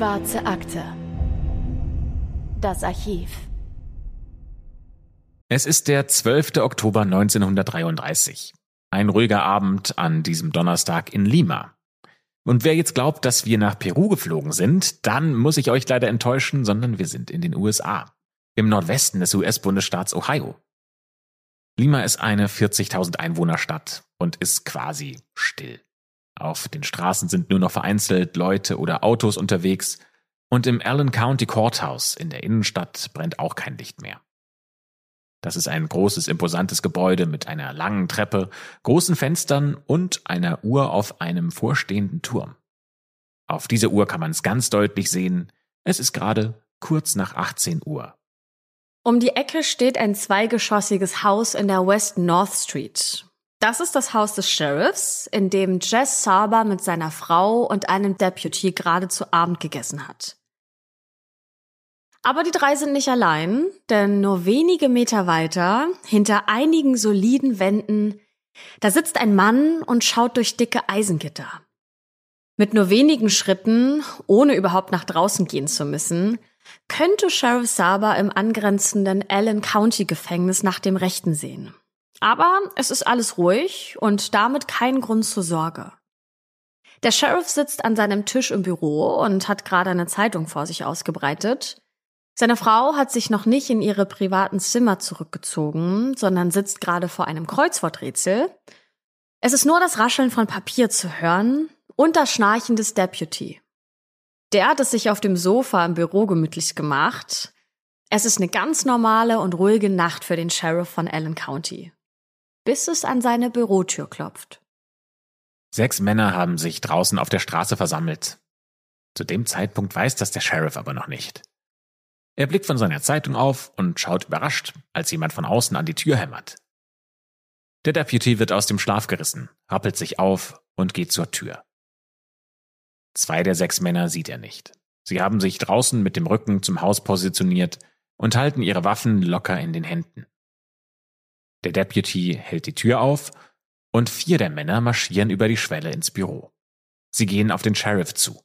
Schwarze Akte. Das Archiv. Es ist der 12. Oktober 1933. Ein ruhiger Abend an diesem Donnerstag in Lima. Und wer jetzt glaubt, dass wir nach Peru geflogen sind, dann muss ich euch leider enttäuschen, sondern wir sind in den USA. Im Nordwesten des US-Bundesstaats Ohio. Lima ist eine 40.000 Einwohnerstadt und ist quasi still. Auf den Straßen sind nur noch vereinzelt Leute oder Autos unterwegs und im Allen County Courthouse in der Innenstadt brennt auch kein Licht mehr. Das ist ein großes, imposantes Gebäude mit einer langen Treppe, großen Fenstern und einer Uhr auf einem vorstehenden Turm. Auf dieser Uhr kann man es ganz deutlich sehen. Es ist gerade kurz nach 18 Uhr. Um die Ecke steht ein zweigeschossiges Haus in der West North Street. Das ist das Haus des Sheriffs, in dem Jess Saber mit seiner Frau und einem Deputy gerade zu Abend gegessen hat. Aber die drei sind nicht allein, denn nur wenige Meter weiter, hinter einigen soliden Wänden, da sitzt ein Mann und schaut durch dicke Eisengitter. Mit nur wenigen Schritten, ohne überhaupt nach draußen gehen zu müssen, könnte Sheriff Saber im angrenzenden Allen County Gefängnis nach dem Rechten sehen. Aber es ist alles ruhig und damit kein Grund zur Sorge. Der Sheriff sitzt an seinem Tisch im Büro und hat gerade eine Zeitung vor sich ausgebreitet. Seine Frau hat sich noch nicht in ihre privaten Zimmer zurückgezogen, sondern sitzt gerade vor einem Kreuzworträtsel. Es ist nur das Rascheln von Papier zu hören und das Schnarchen des Deputy. Der hat es sich auf dem Sofa im Büro gemütlich gemacht. Es ist eine ganz normale und ruhige Nacht für den Sheriff von Allen County. Bis es an seine Bürotür klopft. Sechs Männer haben sich draußen auf der Straße versammelt. Zu dem Zeitpunkt weiß das der Sheriff aber noch nicht. Er blickt von seiner Zeitung auf und schaut überrascht, als jemand von außen an die Tür hämmert. Der Deputy wird aus dem Schlaf gerissen, rappelt sich auf und geht zur Tür. Zwei der sechs Männer sieht er nicht. Sie haben sich draußen mit dem Rücken zum Haus positioniert und halten ihre Waffen locker in den Händen. Der Deputy hält die Tür auf und vier der Männer marschieren über die Schwelle ins Büro. Sie gehen auf den Sheriff zu.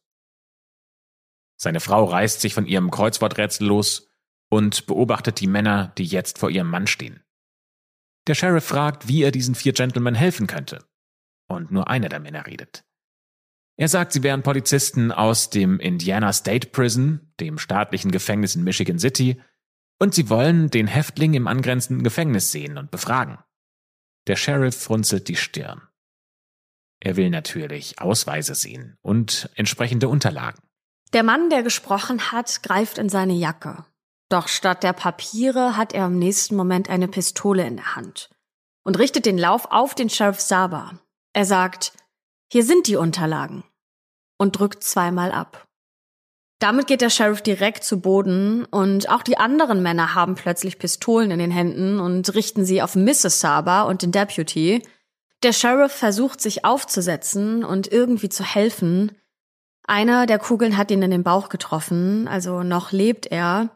Seine Frau reißt sich von ihrem Kreuzworträtsel los und beobachtet die Männer, die jetzt vor ihrem Mann stehen. Der Sheriff fragt, wie er diesen vier Gentlemen helfen könnte. Und nur einer der Männer redet. Er sagt, sie wären Polizisten aus dem Indiana State Prison, dem staatlichen Gefängnis in Michigan City, und sie wollen den Häftling im angrenzenden Gefängnis sehen und befragen. Der Sheriff runzelt die Stirn. Er will natürlich Ausweise sehen und entsprechende Unterlagen. Der Mann, der gesprochen hat, greift in seine Jacke. Doch statt der Papiere hat er im nächsten Moment eine Pistole in der Hand und richtet den Lauf auf den Sheriff Saba. Er sagt, hier sind die Unterlagen und drückt zweimal ab. Damit geht der Sheriff direkt zu Boden und auch die anderen Männer haben plötzlich Pistolen in den Händen und richten sie auf Mrs. Saba und den Deputy. Der Sheriff versucht sich aufzusetzen und irgendwie zu helfen, einer der Kugeln hat ihn in den Bauch getroffen, also noch lebt er.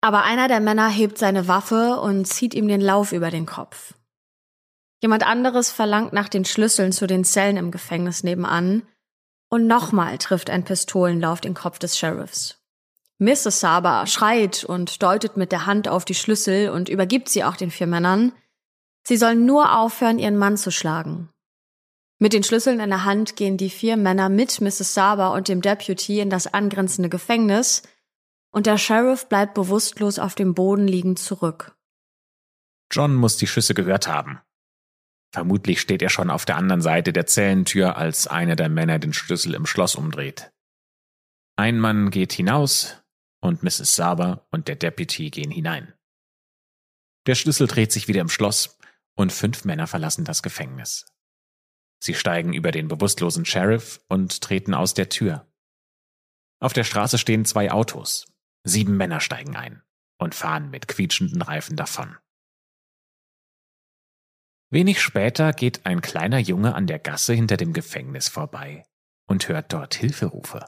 Aber einer der Männer hebt seine Waffe und zieht ihm den Lauf über den Kopf. Jemand anderes verlangt nach den Schlüsseln zu den Zellen im Gefängnis nebenan. Und nochmal trifft ein Pistolenlauf den Kopf des Sheriffs. Mrs. Saba schreit und deutet mit der Hand auf die Schlüssel und übergibt sie auch den vier Männern. Sie sollen nur aufhören, ihren Mann zu schlagen. Mit den Schlüsseln in der Hand gehen die vier Männer mit Mrs. Saba und dem Deputy in das angrenzende Gefängnis und der Sheriff bleibt bewusstlos auf dem Boden liegend zurück. John muss die Schüsse gehört haben. Vermutlich steht er schon auf der anderen Seite der Zellentür, als einer der Männer den Schlüssel im Schloss umdreht. Ein Mann geht hinaus und Mrs. Saba und der Deputy gehen hinein. Der Schlüssel dreht sich wieder im Schloss und fünf Männer verlassen das Gefängnis. Sie steigen über den bewusstlosen Sheriff und treten aus der Tür. Auf der Straße stehen zwei Autos. Sieben Männer steigen ein und fahren mit quietschenden Reifen davon. Wenig später geht ein kleiner Junge an der Gasse hinter dem Gefängnis vorbei und hört dort Hilferufe.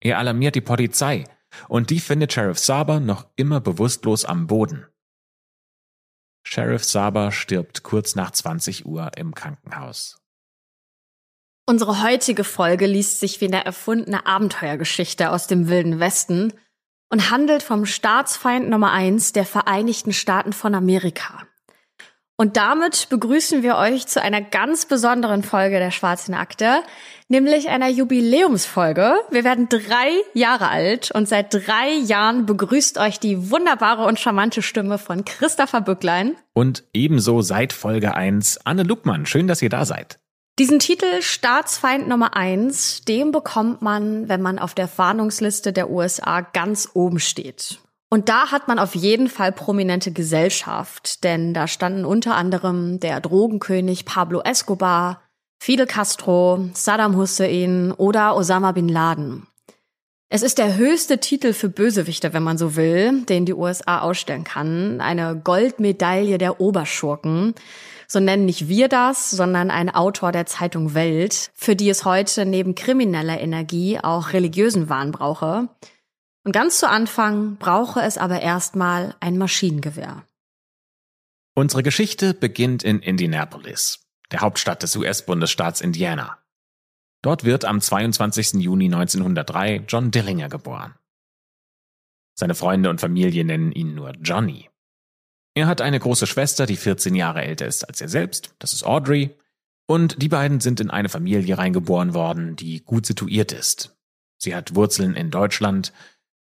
Er alarmiert die Polizei und die findet Sheriff Saber noch immer bewusstlos am Boden. Sheriff Saber stirbt kurz nach 20 Uhr im Krankenhaus. Unsere heutige Folge liest sich wie eine erfundene Abenteuergeschichte aus dem Wilden Westen und handelt vom Staatsfeind Nummer eins der Vereinigten Staaten von Amerika. Und damit begrüßen wir euch zu einer ganz besonderen Folge der Schwarzen Akte, nämlich einer Jubiläumsfolge. Wir werden drei Jahre alt und seit drei Jahren begrüßt euch die wunderbare und charmante Stimme von Christopher Bücklein. Und ebenso seit Folge 1 Anne Luckmann. Schön, dass ihr da seid. Diesen Titel Staatsfeind Nummer eins, den bekommt man, wenn man auf der Fahndungsliste der USA ganz oben steht. Und da hat man auf jeden Fall prominente Gesellschaft, denn da standen unter anderem der Drogenkönig Pablo Escobar, Fidel Castro, Saddam Hussein oder Osama bin Laden. Es ist der höchste Titel für Bösewichte, wenn man so will, den die USA ausstellen kann. Eine Goldmedaille der Oberschurken. So nennen nicht wir das, sondern ein Autor der Zeitung Welt, für die es heute neben krimineller Energie auch religiösen Wahn brauche. Und ganz zu Anfang brauche es aber erstmal ein Maschinengewehr. Unsere Geschichte beginnt in Indianapolis, der Hauptstadt des US-Bundesstaats Indiana. Dort wird am 22. Juni 1903 John Dillinger geboren. Seine Freunde und Familie nennen ihn nur Johnny. Er hat eine große Schwester, die 14 Jahre älter ist als er selbst, das ist Audrey, und die beiden sind in eine Familie reingeboren worden, die gut situiert ist. Sie hat Wurzeln in Deutschland,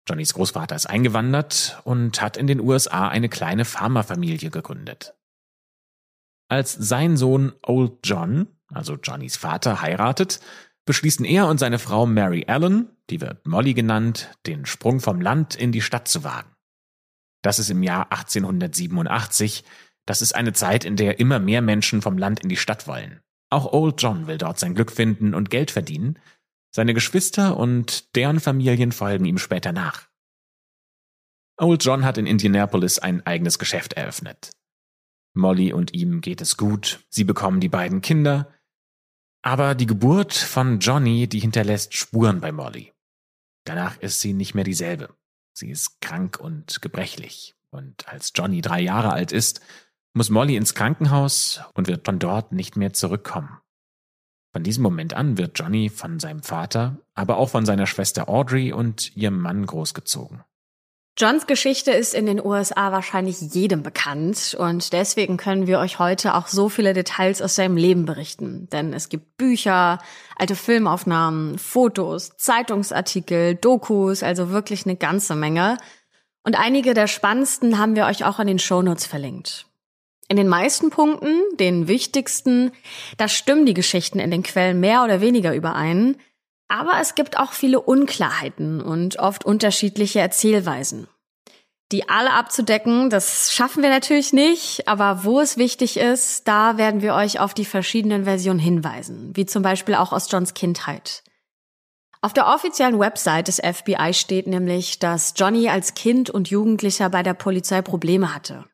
Johnnys Großvater ist eingewandert und hat in den USA eine kleine Farmerfamilie gegründet. Als sein Sohn Old John, also Johnnys Vater, heiratet, beschließen er und seine Frau Mary Allen, die wird Molly genannt, den Sprung vom Land in die Stadt zu wagen. Das ist im Jahr 1887. Das ist eine Zeit, in der immer mehr Menschen vom Land in die Stadt wollen. Auch Old John will dort sein Glück finden und Geld verdienen. Seine Geschwister und deren Familien folgen ihm später nach. Old John hat in Indianapolis ein eigenes Geschäft eröffnet. Molly und ihm geht es gut, sie bekommen die beiden Kinder, aber die Geburt von Johnny, die hinterlässt Spuren bei Molly. Danach ist sie nicht mehr dieselbe. Sie ist krank und gebrechlich. Und als Johnny drei Jahre alt ist, muss Molly ins Krankenhaus und wird von dort nicht mehr zurückkommen. Von diesem Moment an wird Johnny von seinem Vater, aber auch von seiner Schwester Audrey und ihrem Mann großgezogen. Johns Geschichte ist in den USA wahrscheinlich jedem bekannt und deswegen können wir euch heute auch so viele Details aus seinem Leben berichten. Denn es gibt Bücher, alte Filmaufnahmen, Fotos, Zeitungsartikel, Dokus, also wirklich eine ganze Menge. Und einige der spannendsten haben wir euch auch in den Shownotes verlinkt. In den meisten Punkten, den wichtigsten, da stimmen die Geschichten in den Quellen mehr oder weniger überein. Aber es gibt auch viele Unklarheiten und oft unterschiedliche Erzählweisen. Die alle abzudecken, das schaffen wir natürlich nicht, aber wo es wichtig ist, da werden wir euch auf die verschiedenen Versionen hinweisen, wie zum Beispiel auch aus Johns Kindheit. Auf der offiziellen Website des FBI steht nämlich, dass Johnny als Kind und Jugendlicher bei der Polizei Probleme hatte.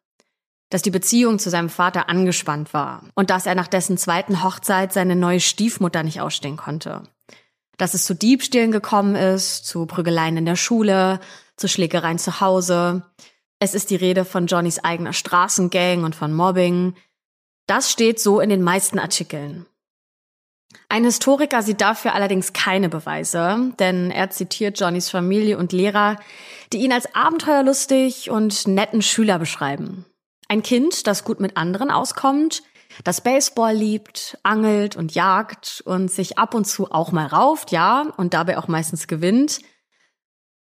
Dass die Beziehung zu seinem Vater angespannt war und dass er nach dessen zweiten Hochzeit seine neue Stiefmutter nicht ausstehen konnte dass es zu Diebstählen gekommen ist, zu Prügeleien in der Schule, zu Schlägereien zu Hause. Es ist die Rede von Johnnys eigener Straßengang und von Mobbing. Das steht so in den meisten Artikeln. Ein Historiker sieht dafür allerdings keine Beweise, denn er zitiert Johnnys Familie und Lehrer, die ihn als abenteuerlustig und netten Schüler beschreiben. Ein Kind, das gut mit anderen auskommt, das Baseball liebt, angelt und jagt und sich ab und zu auch mal rauft, ja, und dabei auch meistens gewinnt.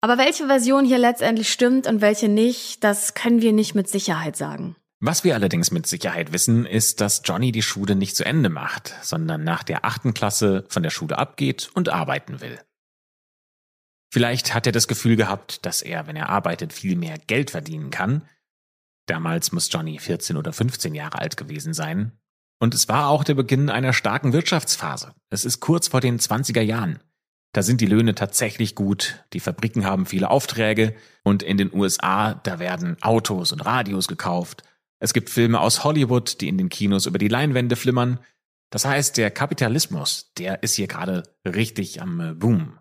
Aber welche Version hier letztendlich stimmt und welche nicht, das können wir nicht mit Sicherheit sagen. Was wir allerdings mit Sicherheit wissen, ist, dass Johnny die Schule nicht zu Ende macht, sondern nach der achten Klasse von der Schule abgeht und arbeiten will. Vielleicht hat er das Gefühl gehabt, dass er, wenn er arbeitet, viel mehr Geld verdienen kann. Damals muss Johnny 14 oder 15 Jahre alt gewesen sein. Und es war auch der Beginn einer starken Wirtschaftsphase. Es ist kurz vor den 20er Jahren. Da sind die Löhne tatsächlich gut, die Fabriken haben viele Aufträge und in den USA, da werden Autos und Radios gekauft. Es gibt Filme aus Hollywood, die in den Kinos über die Leinwände flimmern. Das heißt, der Kapitalismus, der ist hier gerade richtig am äh, Boom.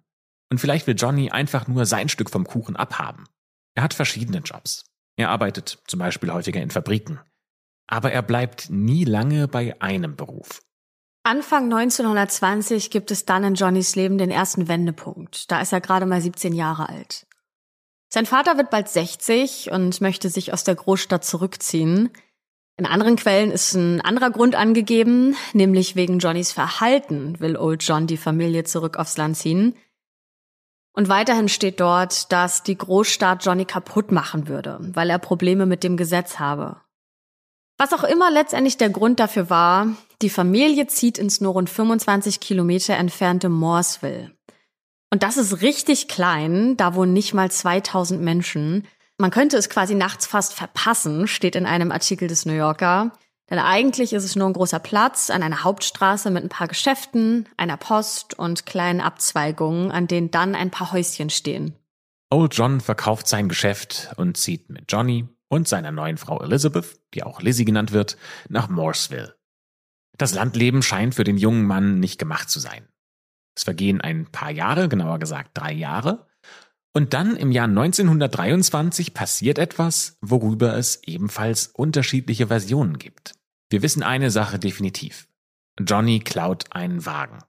Und vielleicht will Johnny einfach nur sein Stück vom Kuchen abhaben. Er hat verschiedene Jobs. Er arbeitet zum Beispiel häufiger in Fabriken aber er bleibt nie lange bei einem Beruf. Anfang 1920 gibt es dann in Johnnys Leben den ersten Wendepunkt. Da ist er gerade mal 17 Jahre alt. Sein Vater wird bald 60 und möchte sich aus der Großstadt zurückziehen. In anderen Quellen ist ein anderer Grund angegeben, nämlich wegen Johnnys Verhalten will Old John die Familie zurück aufs Land ziehen. Und weiterhin steht dort, dass die Großstadt Johnny kaputt machen würde, weil er Probleme mit dem Gesetz habe. Was auch immer letztendlich der Grund dafür war, die Familie zieht ins nur rund 25 Kilometer entfernte Mooresville. Und das ist richtig klein, da wohnen nicht mal 2000 Menschen. Man könnte es quasi nachts fast verpassen, steht in einem Artikel des New Yorker. Denn eigentlich ist es nur ein großer Platz an einer Hauptstraße mit ein paar Geschäften, einer Post und kleinen Abzweigungen, an denen dann ein paar Häuschen stehen. Old John verkauft sein Geschäft und zieht mit Johnny und seiner neuen Frau Elizabeth, die auch Lizzie genannt wird, nach Mooresville. Das Landleben scheint für den jungen Mann nicht gemacht zu sein. Es vergehen ein paar Jahre, genauer gesagt drei Jahre, und dann im Jahr 1923 passiert etwas, worüber es ebenfalls unterschiedliche Versionen gibt. Wir wissen eine Sache definitiv. Johnny klaut einen Wagen.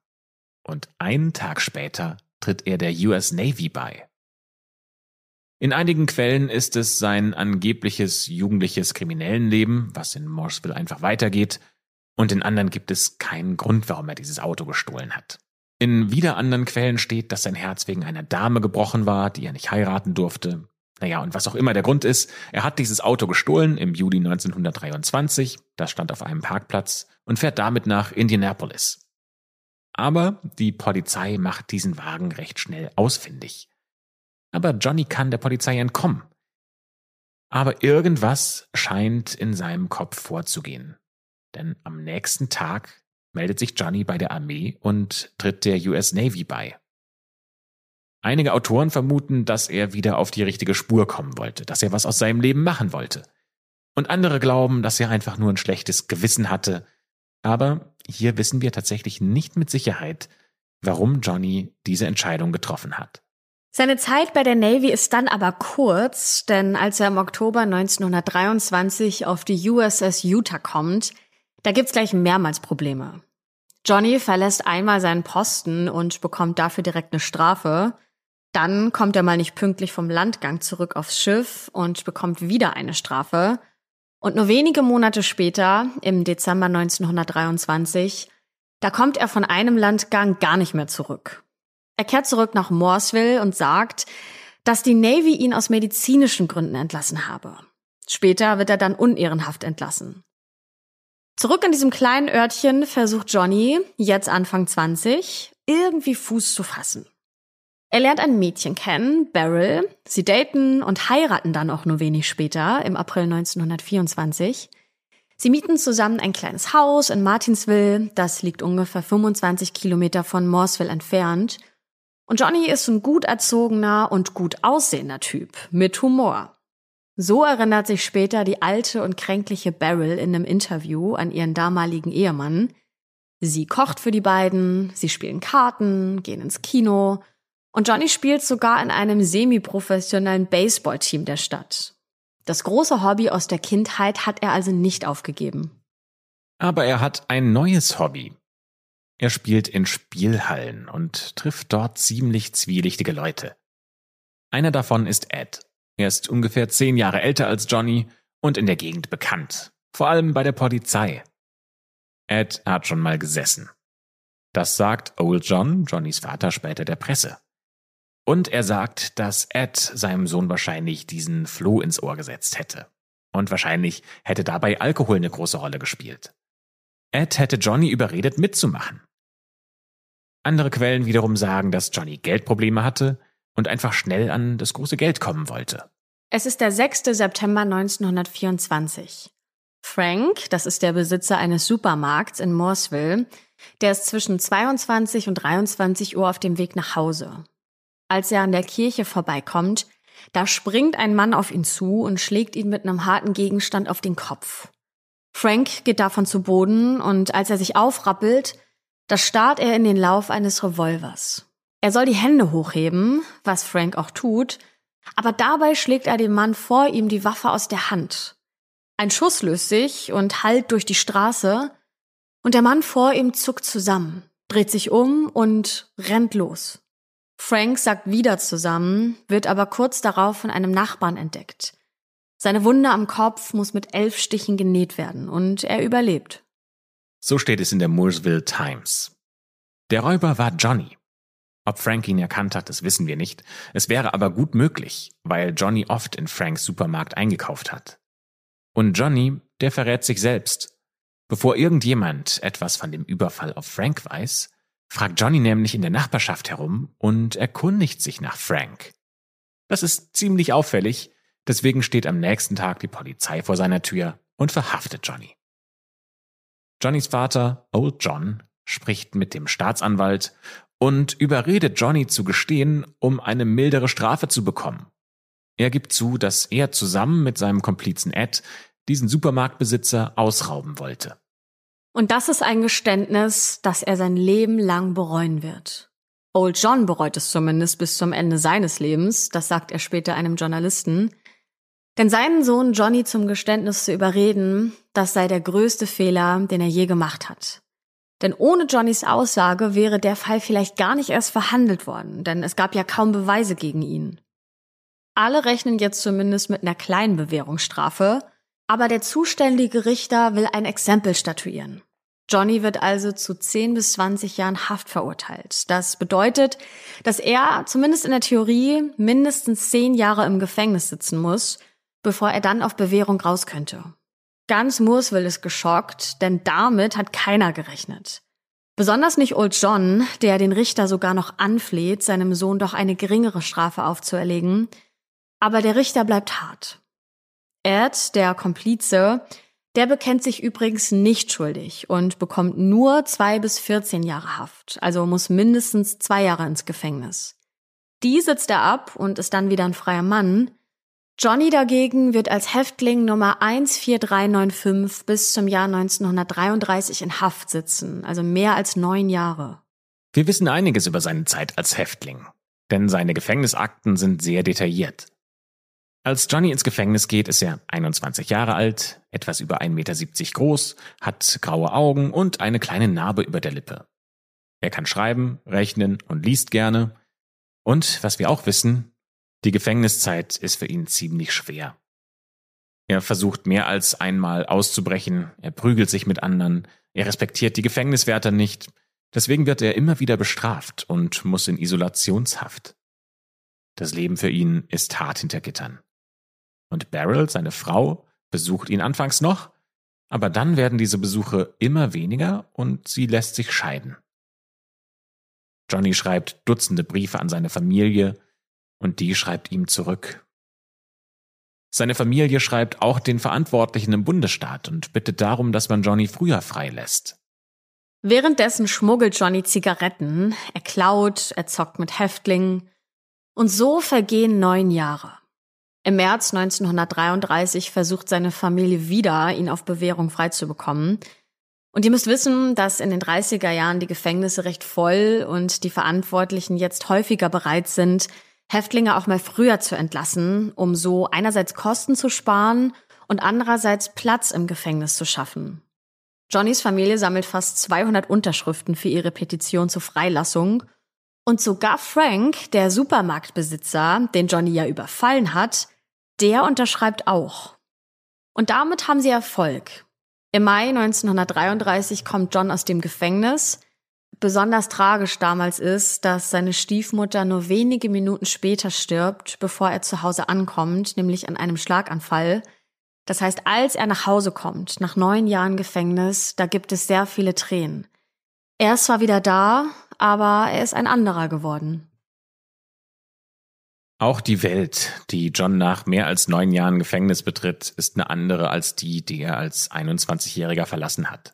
Und einen Tag später tritt er der US Navy bei. In einigen Quellen ist es sein angebliches jugendliches Kriminellenleben, was in Mooresville einfach weitergeht, und in anderen gibt es keinen Grund, warum er dieses Auto gestohlen hat. In wieder anderen Quellen steht, dass sein Herz wegen einer Dame gebrochen war, die er nicht heiraten durfte. Naja, und was auch immer der Grund ist, er hat dieses Auto gestohlen im Juli 1923, das stand auf einem Parkplatz, und fährt damit nach Indianapolis. Aber die Polizei macht diesen Wagen recht schnell ausfindig. Aber Johnny kann der Polizei entkommen. Aber irgendwas scheint in seinem Kopf vorzugehen. Denn am nächsten Tag meldet sich Johnny bei der Armee und tritt der US Navy bei. Einige Autoren vermuten, dass er wieder auf die richtige Spur kommen wollte, dass er was aus seinem Leben machen wollte. Und andere glauben, dass er einfach nur ein schlechtes Gewissen hatte. Aber hier wissen wir tatsächlich nicht mit Sicherheit, warum Johnny diese Entscheidung getroffen hat. Seine Zeit bei der Navy ist dann aber kurz, denn als er im Oktober 1923 auf die USS Utah kommt, da gibt's gleich mehrmals Probleme. Johnny verlässt einmal seinen Posten und bekommt dafür direkt eine Strafe. Dann kommt er mal nicht pünktlich vom Landgang zurück aufs Schiff und bekommt wieder eine Strafe. Und nur wenige Monate später, im Dezember 1923, da kommt er von einem Landgang gar nicht mehr zurück. Er kehrt zurück nach Mooresville und sagt, dass die Navy ihn aus medizinischen Gründen entlassen habe. Später wird er dann unehrenhaft entlassen. Zurück in diesem kleinen Örtchen versucht Johnny, jetzt Anfang 20, irgendwie Fuß zu fassen. Er lernt ein Mädchen kennen, Beryl. Sie daten und heiraten dann auch nur wenig später, im April 1924. Sie mieten zusammen ein kleines Haus in Martinsville, das liegt ungefähr 25 Kilometer von Mooresville entfernt. Und Johnny ist ein gut erzogener und gut aussehender Typ, mit Humor. So erinnert sich später die alte und kränkliche Beryl in einem Interview an ihren damaligen Ehemann. Sie kocht für die beiden, sie spielen Karten, gehen ins Kino und Johnny spielt sogar in einem semi-professionellen Baseballteam der Stadt. Das große Hobby aus der Kindheit hat er also nicht aufgegeben. Aber er hat ein neues Hobby. Er spielt in Spielhallen und trifft dort ziemlich zwielichtige Leute. Einer davon ist Ed, er ist ungefähr zehn Jahre älter als Johnny und in der Gegend bekannt, vor allem bei der Polizei. Ed hat schon mal gesessen. Das sagt Old John, Johnnys Vater, später der Presse. Und er sagt, dass Ed seinem Sohn wahrscheinlich diesen Floh ins Ohr gesetzt hätte. Und wahrscheinlich hätte dabei Alkohol eine große Rolle gespielt. Ed hätte Johnny überredet, mitzumachen. Andere Quellen wiederum sagen, dass Johnny Geldprobleme hatte und einfach schnell an das große Geld kommen wollte. Es ist der 6. September 1924. Frank, das ist der Besitzer eines Supermarkts in Mooresville, der ist zwischen 22 und 23 Uhr auf dem Weg nach Hause. Als er an der Kirche vorbeikommt, da springt ein Mann auf ihn zu und schlägt ihn mit einem harten Gegenstand auf den Kopf. Frank geht davon zu Boden und als er sich aufrappelt, da starrt er in den Lauf eines Revolvers. Er soll die Hände hochheben, was Frank auch tut, aber dabei schlägt er dem Mann vor ihm die Waffe aus der Hand. Ein Schuss löst sich und hallt durch die Straße, Und der Mann vor ihm zuckt zusammen, dreht sich um und rennt los. Frank sagt wieder zusammen, wird aber kurz darauf von einem Nachbarn entdeckt. Seine Wunde am Kopf muss mit elf Stichen genäht werden und er überlebt. So steht es in der Mooresville Times. Der Räuber war Johnny. Ob Frank ihn erkannt hat, das wissen wir nicht. Es wäre aber gut möglich, weil Johnny oft in Franks Supermarkt eingekauft hat. Und Johnny, der verrät sich selbst. Bevor irgendjemand etwas von dem Überfall auf Frank weiß, fragt Johnny nämlich in der Nachbarschaft herum und erkundigt sich nach Frank. Das ist ziemlich auffällig, deswegen steht am nächsten Tag die Polizei vor seiner Tür und verhaftet Johnny. Johnnys Vater, Old John, spricht mit dem Staatsanwalt und überredet Johnny zu gestehen, um eine mildere Strafe zu bekommen. Er gibt zu, dass er zusammen mit seinem Komplizen Ed diesen Supermarktbesitzer ausrauben wollte. Und das ist ein Geständnis, das er sein Leben lang bereuen wird. Old John bereut es zumindest bis zum Ende seines Lebens, das sagt er später einem Journalisten. Denn seinen Sohn Johnny zum Geständnis zu überreden, das sei der größte Fehler, den er je gemacht hat. Denn ohne Johnnys Aussage wäre der Fall vielleicht gar nicht erst verhandelt worden, denn es gab ja kaum Beweise gegen ihn. Alle rechnen jetzt zumindest mit einer kleinen Bewährungsstrafe, aber der zuständige Richter will ein Exempel statuieren. Johnny wird also zu 10 bis 20 Jahren Haft verurteilt. Das bedeutet, dass er zumindest in der Theorie mindestens 10 Jahre im Gefängnis sitzen muss, bevor er dann auf Bewährung raus könnte. Ganz Mooresville ist geschockt, denn damit hat keiner gerechnet. Besonders nicht Old John, der den Richter sogar noch anfleht, seinem Sohn doch eine geringere Strafe aufzuerlegen. Aber der Richter bleibt hart. Ed, der Komplize, der bekennt sich übrigens nicht schuldig und bekommt nur zwei bis 14 Jahre Haft, also muss mindestens zwei Jahre ins Gefängnis. Die sitzt er ab und ist dann wieder ein freier Mann, Johnny dagegen wird als Häftling Nummer 14395 bis zum Jahr 1933 in Haft sitzen, also mehr als neun Jahre. Wir wissen einiges über seine Zeit als Häftling, denn seine Gefängnisakten sind sehr detailliert. Als Johnny ins Gefängnis geht, ist er 21 Jahre alt, etwas über 1,70 Meter groß, hat graue Augen und eine kleine Narbe über der Lippe. Er kann schreiben, rechnen und liest gerne. Und was wir auch wissen, die Gefängniszeit ist für ihn ziemlich schwer. Er versucht mehr als einmal auszubrechen, er prügelt sich mit anderen, er respektiert die Gefängniswärter nicht, deswegen wird er immer wieder bestraft und muss in Isolationshaft. Das Leben für ihn ist hart hinter Gittern. Und Beryl, seine Frau, besucht ihn anfangs noch, aber dann werden diese Besuche immer weniger und sie lässt sich scheiden. Johnny schreibt Dutzende Briefe an seine Familie, und die schreibt ihm zurück. Seine Familie schreibt auch den Verantwortlichen im Bundesstaat und bittet darum, dass man Johnny früher freilässt. Währenddessen schmuggelt Johnny Zigaretten, er klaut, er zockt mit Häftlingen. Und so vergehen neun Jahre. Im März 1933 versucht seine Familie wieder, ihn auf Bewährung freizubekommen. Und ihr müsst wissen, dass in den 30er Jahren die Gefängnisse recht voll und die Verantwortlichen jetzt häufiger bereit sind, Häftlinge auch mal früher zu entlassen, um so einerseits Kosten zu sparen und andererseits Platz im Gefängnis zu schaffen. Johnnys Familie sammelt fast 200 Unterschriften für ihre Petition zur Freilassung und sogar Frank, der Supermarktbesitzer, den Johnny ja überfallen hat, der unterschreibt auch. Und damit haben sie Erfolg. Im Mai 1933 kommt John aus dem Gefängnis Besonders tragisch damals ist, dass seine Stiefmutter nur wenige Minuten später stirbt, bevor er zu Hause ankommt, nämlich an einem Schlaganfall. Das heißt, als er nach Hause kommt, nach neun Jahren Gefängnis, da gibt es sehr viele Tränen. Er ist zwar wieder da, aber er ist ein anderer geworden. Auch die Welt, die John nach mehr als neun Jahren Gefängnis betritt, ist eine andere als die, die er als 21-Jähriger verlassen hat.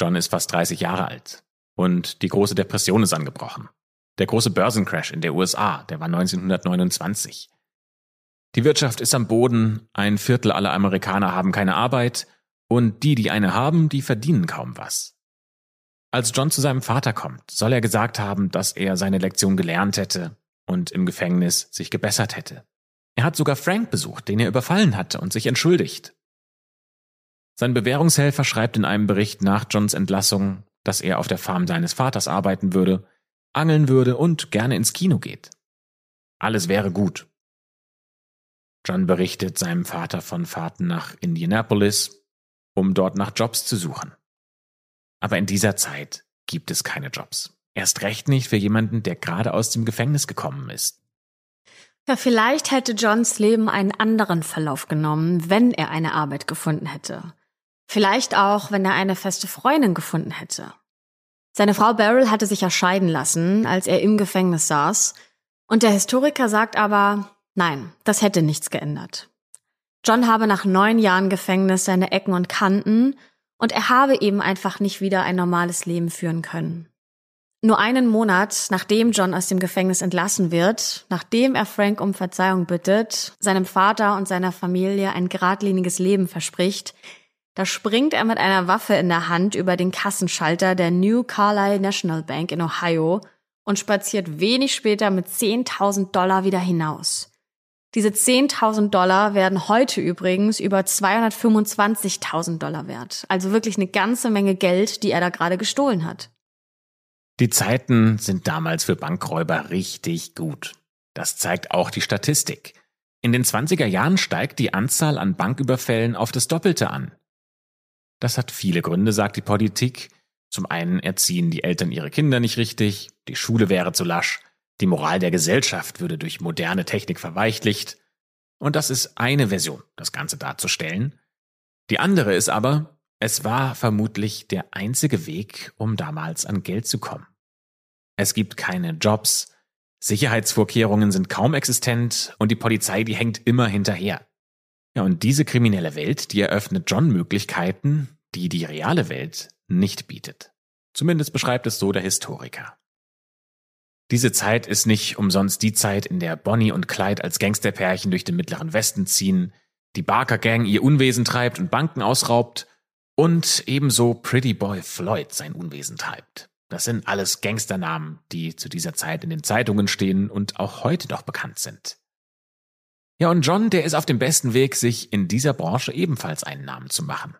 John ist fast 30 Jahre alt. Und die große Depression ist angebrochen. Der große Börsencrash in der USA, der war 1929. Die Wirtschaft ist am Boden, ein Viertel aller Amerikaner haben keine Arbeit und die, die eine haben, die verdienen kaum was. Als John zu seinem Vater kommt, soll er gesagt haben, dass er seine Lektion gelernt hätte und im Gefängnis sich gebessert hätte. Er hat sogar Frank besucht, den er überfallen hatte und sich entschuldigt. Sein Bewährungshelfer schreibt in einem Bericht nach Johns Entlassung, dass er auf der Farm seines Vaters arbeiten würde, angeln würde und gerne ins Kino geht. Alles wäre gut. John berichtet seinem Vater von Fahrten nach Indianapolis, um dort nach Jobs zu suchen. Aber in dieser Zeit gibt es keine Jobs. Erst recht nicht für jemanden, der gerade aus dem Gefängnis gekommen ist. Ja, vielleicht hätte Johns Leben einen anderen Verlauf genommen, wenn er eine Arbeit gefunden hätte. Vielleicht auch, wenn er eine feste Freundin gefunden hätte. Seine Frau Beryl hatte sich ja scheiden lassen, als er im Gefängnis saß, und der Historiker sagt aber, nein, das hätte nichts geändert. John habe nach neun Jahren Gefängnis seine Ecken und Kanten und er habe eben einfach nicht wieder ein normales Leben führen können. Nur einen Monat, nachdem John aus dem Gefängnis entlassen wird, nachdem er Frank um Verzeihung bittet, seinem Vater und seiner Familie ein geradliniges Leben verspricht, da springt er mit einer Waffe in der Hand über den Kassenschalter der New Carlisle National Bank in Ohio und spaziert wenig später mit 10.000 Dollar wieder hinaus. Diese 10.000 Dollar werden heute übrigens über 225.000 Dollar wert. Also wirklich eine ganze Menge Geld, die er da gerade gestohlen hat. Die Zeiten sind damals für Bankräuber richtig gut. Das zeigt auch die Statistik. In den 20er Jahren steigt die Anzahl an Banküberfällen auf das Doppelte an. Das hat viele Gründe, sagt die Politik. Zum einen erziehen die Eltern ihre Kinder nicht richtig, die Schule wäre zu lasch, die Moral der Gesellschaft würde durch moderne Technik verweichlicht. Und das ist eine Version, das Ganze darzustellen. Die andere ist aber, es war vermutlich der einzige Weg, um damals an Geld zu kommen. Es gibt keine Jobs, Sicherheitsvorkehrungen sind kaum existent und die Polizei, die hängt immer hinterher. Ja, und diese kriminelle Welt, die eröffnet John Möglichkeiten, die die reale Welt nicht bietet. Zumindest beschreibt es so der Historiker. Diese Zeit ist nicht umsonst die Zeit, in der Bonnie und Clyde als Gangsterpärchen durch den mittleren Westen ziehen, die Barker Gang ihr Unwesen treibt und Banken ausraubt und ebenso Pretty Boy Floyd sein Unwesen treibt. Das sind alles Gangsternamen, die zu dieser Zeit in den Zeitungen stehen und auch heute noch bekannt sind. Ja, und John, der ist auf dem besten Weg, sich in dieser Branche ebenfalls einen Namen zu machen.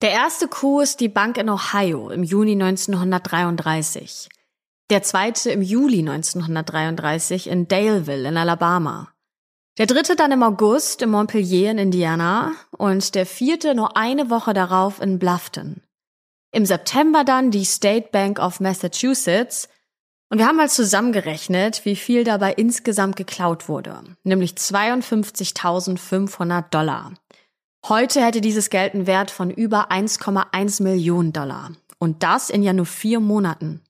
Der erste Coup ist die Bank in Ohio im Juni 1933. Der zweite im Juli 1933 in Daleville in Alabama. Der dritte dann im August in Montpelier in Indiana und der vierte nur eine Woche darauf in Bluffton. Im September dann die State Bank of Massachusetts und wir haben mal zusammengerechnet, wie viel dabei insgesamt geklaut wurde, nämlich 52.500 Dollar. Heute hätte dieses Geld einen Wert von über 1,1 Millionen Dollar. Und das in ja nur vier Monaten.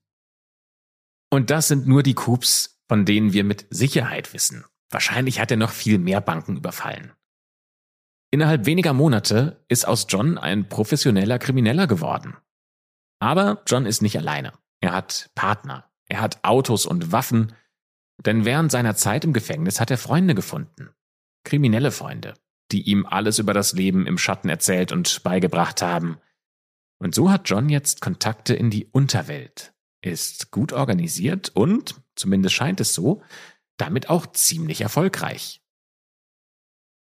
Und das sind nur die Coups, von denen wir mit Sicherheit wissen. Wahrscheinlich hat er noch viel mehr Banken überfallen. Innerhalb weniger Monate ist aus John ein professioneller Krimineller geworden. Aber John ist nicht alleine. Er hat Partner, er hat Autos und Waffen, denn während seiner Zeit im Gefängnis hat er Freunde gefunden. Kriminelle Freunde, die ihm alles über das Leben im Schatten erzählt und beigebracht haben. Und so hat John jetzt Kontakte in die Unterwelt, ist gut organisiert und, zumindest scheint es so, damit auch ziemlich erfolgreich.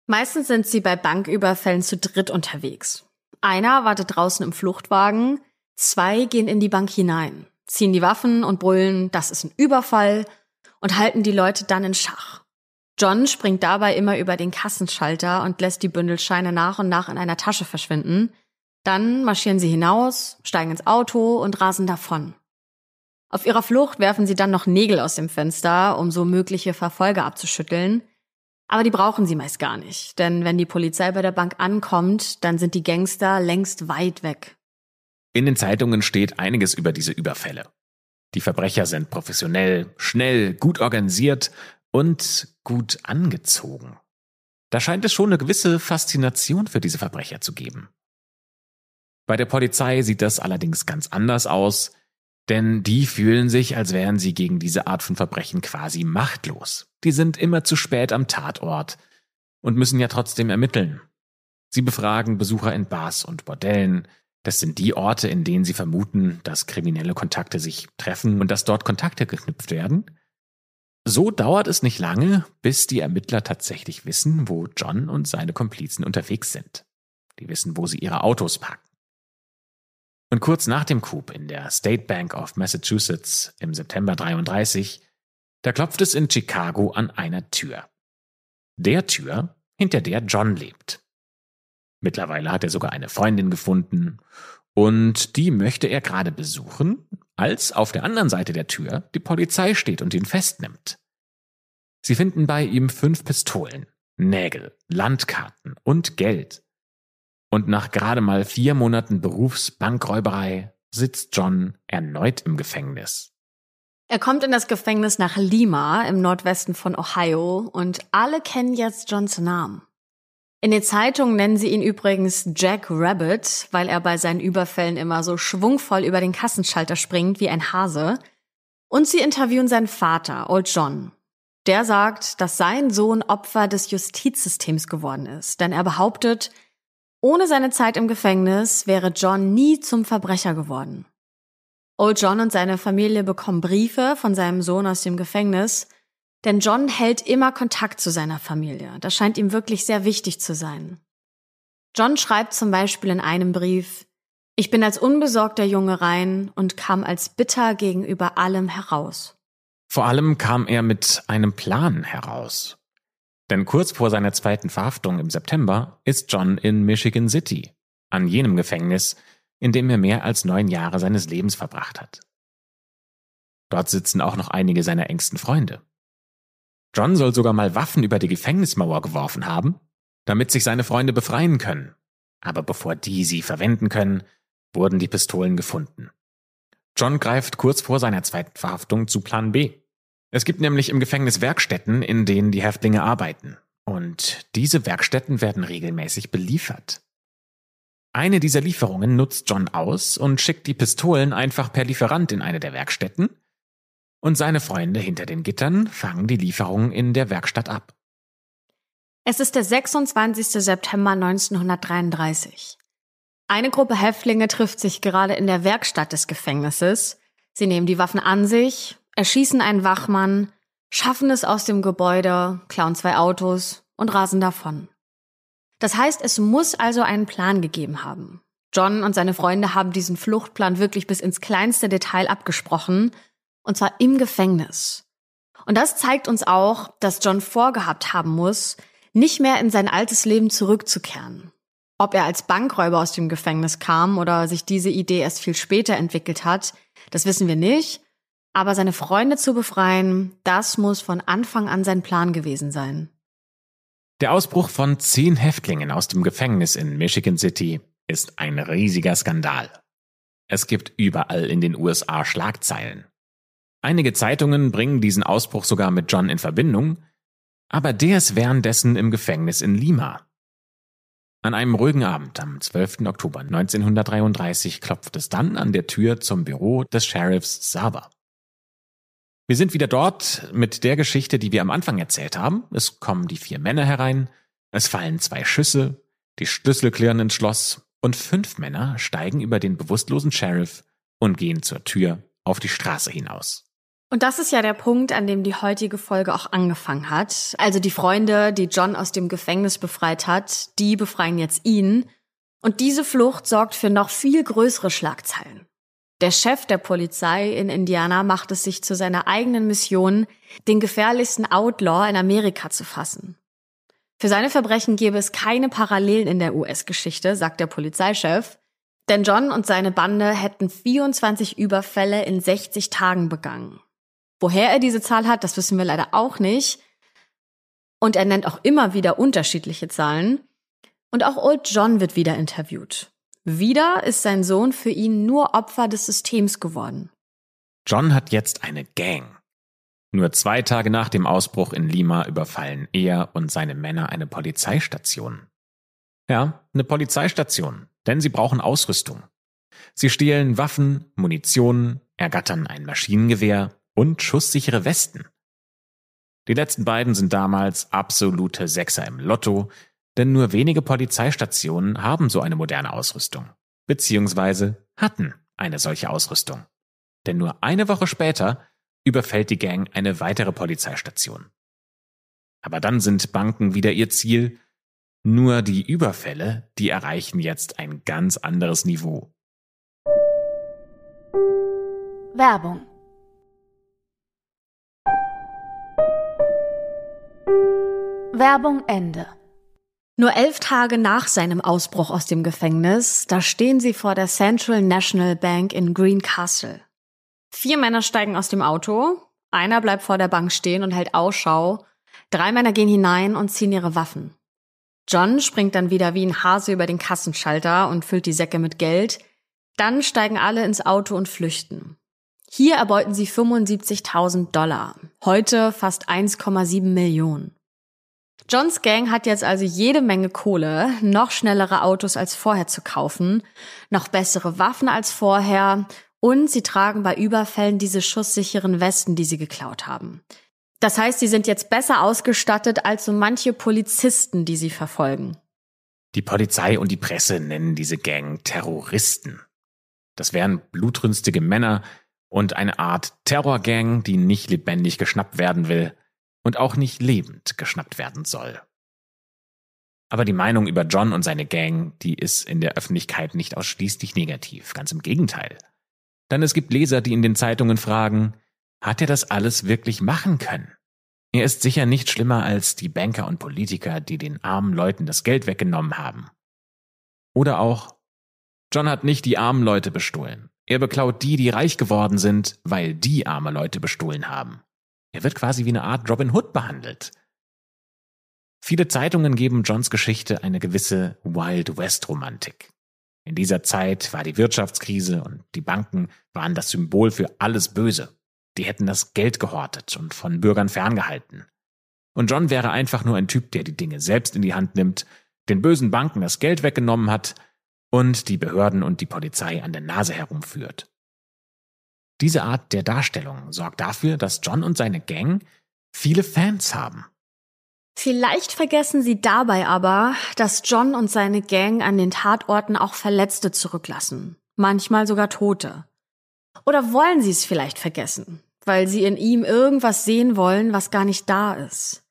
Meistens sind sie bei Banküberfällen zu dritt unterwegs. Einer wartet draußen im Fluchtwagen, zwei gehen in die Bank hinein, ziehen die Waffen und brüllen, das ist ein Überfall und halten die Leute dann in Schach. John springt dabei immer über den Kassenschalter und lässt die Bündelscheine nach und nach in einer Tasche verschwinden. Dann marschieren sie hinaus, steigen ins Auto und rasen davon. Auf ihrer Flucht werfen sie dann noch Nägel aus dem Fenster, um so mögliche Verfolger abzuschütteln. Aber die brauchen sie meist gar nicht, denn wenn die Polizei bei der Bank ankommt, dann sind die Gangster längst weit weg. In den Zeitungen steht einiges über diese Überfälle. Die Verbrecher sind professionell, schnell, gut organisiert und gut angezogen. Da scheint es schon eine gewisse Faszination für diese Verbrecher zu geben. Bei der Polizei sieht das allerdings ganz anders aus, denn die fühlen sich, als wären sie gegen diese Art von Verbrechen quasi machtlos. Die sind immer zu spät am Tatort und müssen ja trotzdem ermitteln. Sie befragen Besucher in Bars und Bordellen. Das sind die Orte, in denen sie vermuten, dass kriminelle Kontakte sich treffen und dass dort Kontakte geknüpft werden. So dauert es nicht lange, bis die Ermittler tatsächlich wissen, wo John und seine Komplizen unterwegs sind. Die wissen, wo sie ihre Autos parken. Und kurz nach dem Coup in der State Bank of Massachusetts im September 33, da klopft es in Chicago an einer Tür. Der Tür, hinter der John lebt. Mittlerweile hat er sogar eine Freundin gefunden und die möchte er gerade besuchen, als auf der anderen Seite der Tür die Polizei steht und ihn festnimmt. Sie finden bei ihm fünf Pistolen, Nägel, Landkarten und Geld. Und nach gerade mal vier Monaten Berufsbankräuberei sitzt John erneut im Gefängnis. Er kommt in das Gefängnis nach Lima im Nordwesten von Ohio und alle kennen jetzt Johns Namen. In den Zeitungen nennen sie ihn übrigens Jack Rabbit, weil er bei seinen Überfällen immer so schwungvoll über den Kassenschalter springt wie ein Hase. Und sie interviewen seinen Vater, Old John. Der sagt, dass sein Sohn Opfer des Justizsystems geworden ist, denn er behauptet, ohne seine Zeit im Gefängnis wäre John nie zum Verbrecher geworden. Old John und seine Familie bekommen Briefe von seinem Sohn aus dem Gefängnis, denn John hält immer Kontakt zu seiner Familie. Das scheint ihm wirklich sehr wichtig zu sein. John schreibt zum Beispiel in einem Brief, ich bin als unbesorgter Junge rein und kam als bitter gegenüber allem heraus. Vor allem kam er mit einem Plan heraus. Denn kurz vor seiner zweiten Verhaftung im September ist John in Michigan City, an jenem Gefängnis, in dem er mehr als neun Jahre seines Lebens verbracht hat. Dort sitzen auch noch einige seiner engsten Freunde. John soll sogar mal Waffen über die Gefängnismauer geworfen haben, damit sich seine Freunde befreien können. Aber bevor die sie verwenden können, wurden die Pistolen gefunden. John greift kurz vor seiner zweiten Verhaftung zu Plan B. Es gibt nämlich im Gefängnis Werkstätten, in denen die Häftlinge arbeiten. Und diese Werkstätten werden regelmäßig beliefert. Eine dieser Lieferungen nutzt John aus und schickt die Pistolen einfach per Lieferant in eine der Werkstätten, und seine Freunde hinter den Gittern fangen die Lieferungen in der Werkstatt ab. Es ist der 26. September 1933. Eine Gruppe Häftlinge trifft sich gerade in der Werkstatt des Gefängnisses. Sie nehmen die Waffen an sich, erschießen einen Wachmann, schaffen es aus dem Gebäude, klauen zwei Autos und rasen davon. Das heißt, es muss also einen Plan gegeben haben. John und seine Freunde haben diesen Fluchtplan wirklich bis ins kleinste Detail abgesprochen und zwar im Gefängnis. Und das zeigt uns auch, dass John vorgehabt haben muss, nicht mehr in sein altes Leben zurückzukehren. Ob er als Bankräuber aus dem Gefängnis kam oder sich diese Idee erst viel später entwickelt hat, das wissen wir nicht. Aber seine Freunde zu befreien, das muss von Anfang an sein Plan gewesen sein. Der Ausbruch von zehn Häftlingen aus dem Gefängnis in Michigan City ist ein riesiger Skandal. Es gibt überall in den USA Schlagzeilen. Einige Zeitungen bringen diesen Ausbruch sogar mit John in Verbindung, aber der ist währenddessen im Gefängnis in Lima. An einem ruhigen Abend am 12. Oktober 1933 klopft es dann an der Tür zum Büro des Sheriffs Saba. Wir sind wieder dort mit der Geschichte, die wir am Anfang erzählt haben. Es kommen die vier Männer herein, es fallen zwei Schüsse, die Schlüssel klirren ins Schloss und fünf Männer steigen über den bewusstlosen Sheriff und gehen zur Tür auf die Straße hinaus. Und das ist ja der Punkt, an dem die heutige Folge auch angefangen hat. Also die Freunde, die John aus dem Gefängnis befreit hat, die befreien jetzt ihn. Und diese Flucht sorgt für noch viel größere Schlagzeilen. Der Chef der Polizei in Indiana macht es sich zu seiner eigenen Mission, den gefährlichsten Outlaw in Amerika zu fassen. Für seine Verbrechen gäbe es keine Parallelen in der US-Geschichte, sagt der Polizeichef, denn John und seine Bande hätten 24 Überfälle in 60 Tagen begangen. Woher er diese Zahl hat, das wissen wir leider auch nicht. Und er nennt auch immer wieder unterschiedliche Zahlen. Und auch Old John wird wieder interviewt. Wieder ist sein Sohn für ihn nur Opfer des Systems geworden. John hat jetzt eine Gang. Nur zwei Tage nach dem Ausbruch in Lima überfallen er und seine Männer eine Polizeistation. Ja, eine Polizeistation, denn sie brauchen Ausrüstung. Sie stehlen Waffen, Munition, ergattern ein Maschinengewehr und schusssichere Westen. Die letzten beiden sind damals absolute Sechser im Lotto, denn nur wenige Polizeistationen haben so eine moderne Ausrüstung, beziehungsweise hatten eine solche Ausrüstung. Denn nur eine Woche später überfällt die Gang eine weitere Polizeistation. Aber dann sind Banken wieder ihr Ziel, Nur die Überfälle, die erreichen jetzt ein ganz anderes Niveau. Werbung Werbung Ende. Nur elf Tage nach seinem Ausbruch aus dem Gefängnis, da stehen sie vor der Central National Bank in Greencastle. Vier Männer steigen aus dem Auto, einer bleibt vor der Bank stehen und hält Ausschau, drei Männer gehen hinein und ziehen ihre Waffen. John springt dann wieder wie ein Hase über den Kassenschalter und füllt die Säcke mit Geld, dann steigen alle ins Auto und flüchten. Hier erbeuten sie 75.000 Dollar, heute fast 1,7 Millionen. Johns Gang hat jetzt also jede Menge Kohle, noch schnellere Autos als vorher zu kaufen, noch bessere Waffen als vorher und sie tragen bei Überfällen diese schusssicheren Westen, die sie geklaut haben. Das heißt, sie sind jetzt besser ausgestattet als so manche Polizisten, die sie verfolgen. Die Polizei und die Presse nennen diese Gang Terroristen. Das wären blutrünstige Männer und eine Art Terrorgang, die nicht lebendig geschnappt werden will und auch nicht lebend geschnappt werden soll. Aber die Meinung über John und seine Gang, die ist in der Öffentlichkeit nicht ausschließlich negativ, ganz im Gegenteil. Denn es gibt Leser, die in den Zeitungen fragen, hat er das alles wirklich machen können? Er ist sicher nicht schlimmer als die Banker und Politiker, die den armen Leuten das Geld weggenommen haben. Oder auch, John hat nicht die armen Leute bestohlen. Er beklaut die, die reich geworden sind, weil die arme Leute bestohlen haben. Er wird quasi wie eine Art Robin Hood behandelt. Viele Zeitungen geben Johns Geschichte eine gewisse Wild West Romantik. In dieser Zeit war die Wirtschaftskrise und die Banken waren das Symbol für alles Böse. Die hätten das Geld gehortet und von Bürgern ferngehalten. Und John wäre einfach nur ein Typ, der die Dinge selbst in die Hand nimmt, den bösen Banken das Geld weggenommen hat und die Behörden und die Polizei an der Nase herumführt. Diese Art der Darstellung sorgt dafür, dass John und seine Gang viele Fans haben. Vielleicht vergessen sie dabei aber, dass John und seine Gang an den Tatorten auch Verletzte zurücklassen, manchmal sogar Tote. Oder wollen sie es vielleicht vergessen, weil sie in ihm irgendwas sehen wollen, was gar nicht da ist.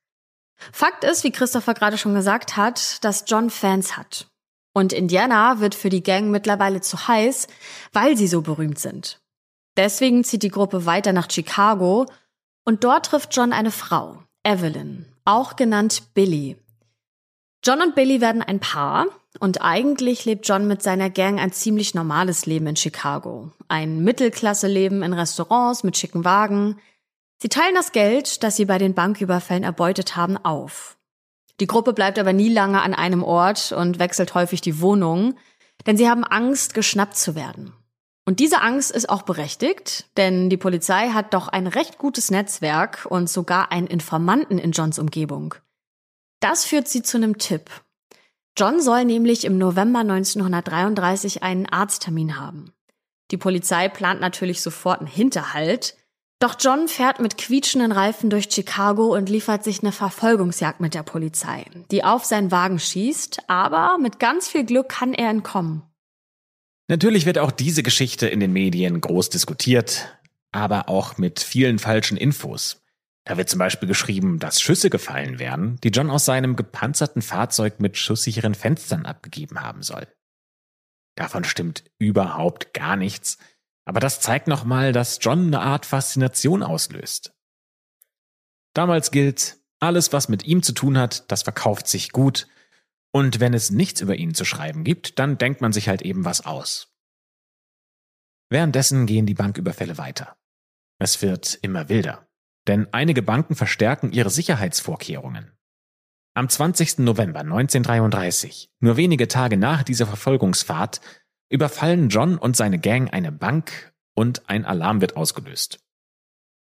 Fakt ist, wie Christopher gerade schon gesagt hat, dass John Fans hat. Und Indiana wird für die Gang mittlerweile zu heiß, weil sie so berühmt sind. Deswegen zieht die Gruppe weiter nach Chicago und dort trifft John eine Frau, Evelyn, auch genannt Billy. John und Billy werden ein Paar und eigentlich lebt John mit seiner Gang ein ziemlich normales Leben in Chicago. Ein Mittelklasse-Leben in Restaurants mit schicken Wagen. Sie teilen das Geld, das sie bei den Banküberfällen erbeutet haben, auf. Die Gruppe bleibt aber nie lange an einem Ort und wechselt häufig die Wohnung, denn sie haben Angst, geschnappt zu werden. Und diese Angst ist auch berechtigt, denn die Polizei hat doch ein recht gutes Netzwerk und sogar einen Informanten in Johns Umgebung. Das führt sie zu einem Tipp. John soll nämlich im November 1933 einen Arzttermin haben. Die Polizei plant natürlich sofort einen Hinterhalt, doch John fährt mit quietschenden Reifen durch Chicago und liefert sich eine Verfolgungsjagd mit der Polizei, die auf seinen Wagen schießt, aber mit ganz viel Glück kann er entkommen. Natürlich wird auch diese Geschichte in den Medien groß diskutiert, aber auch mit vielen falschen Infos. Da wird zum Beispiel geschrieben, dass Schüsse gefallen wären, die John aus seinem gepanzerten Fahrzeug mit schusssicheren Fenstern abgegeben haben soll. Davon stimmt überhaupt gar nichts, aber das zeigt nochmal, dass John eine Art Faszination auslöst. Damals gilt, alles, was mit ihm zu tun hat, das verkauft sich gut und wenn es nichts über ihn zu schreiben gibt, dann denkt man sich halt eben was aus. Währenddessen gehen die Banküberfälle weiter. Es wird immer wilder, denn einige Banken verstärken ihre Sicherheitsvorkehrungen. Am 20. November 1933, nur wenige Tage nach dieser Verfolgungsfahrt, überfallen John und seine Gang eine Bank und ein Alarm wird ausgelöst.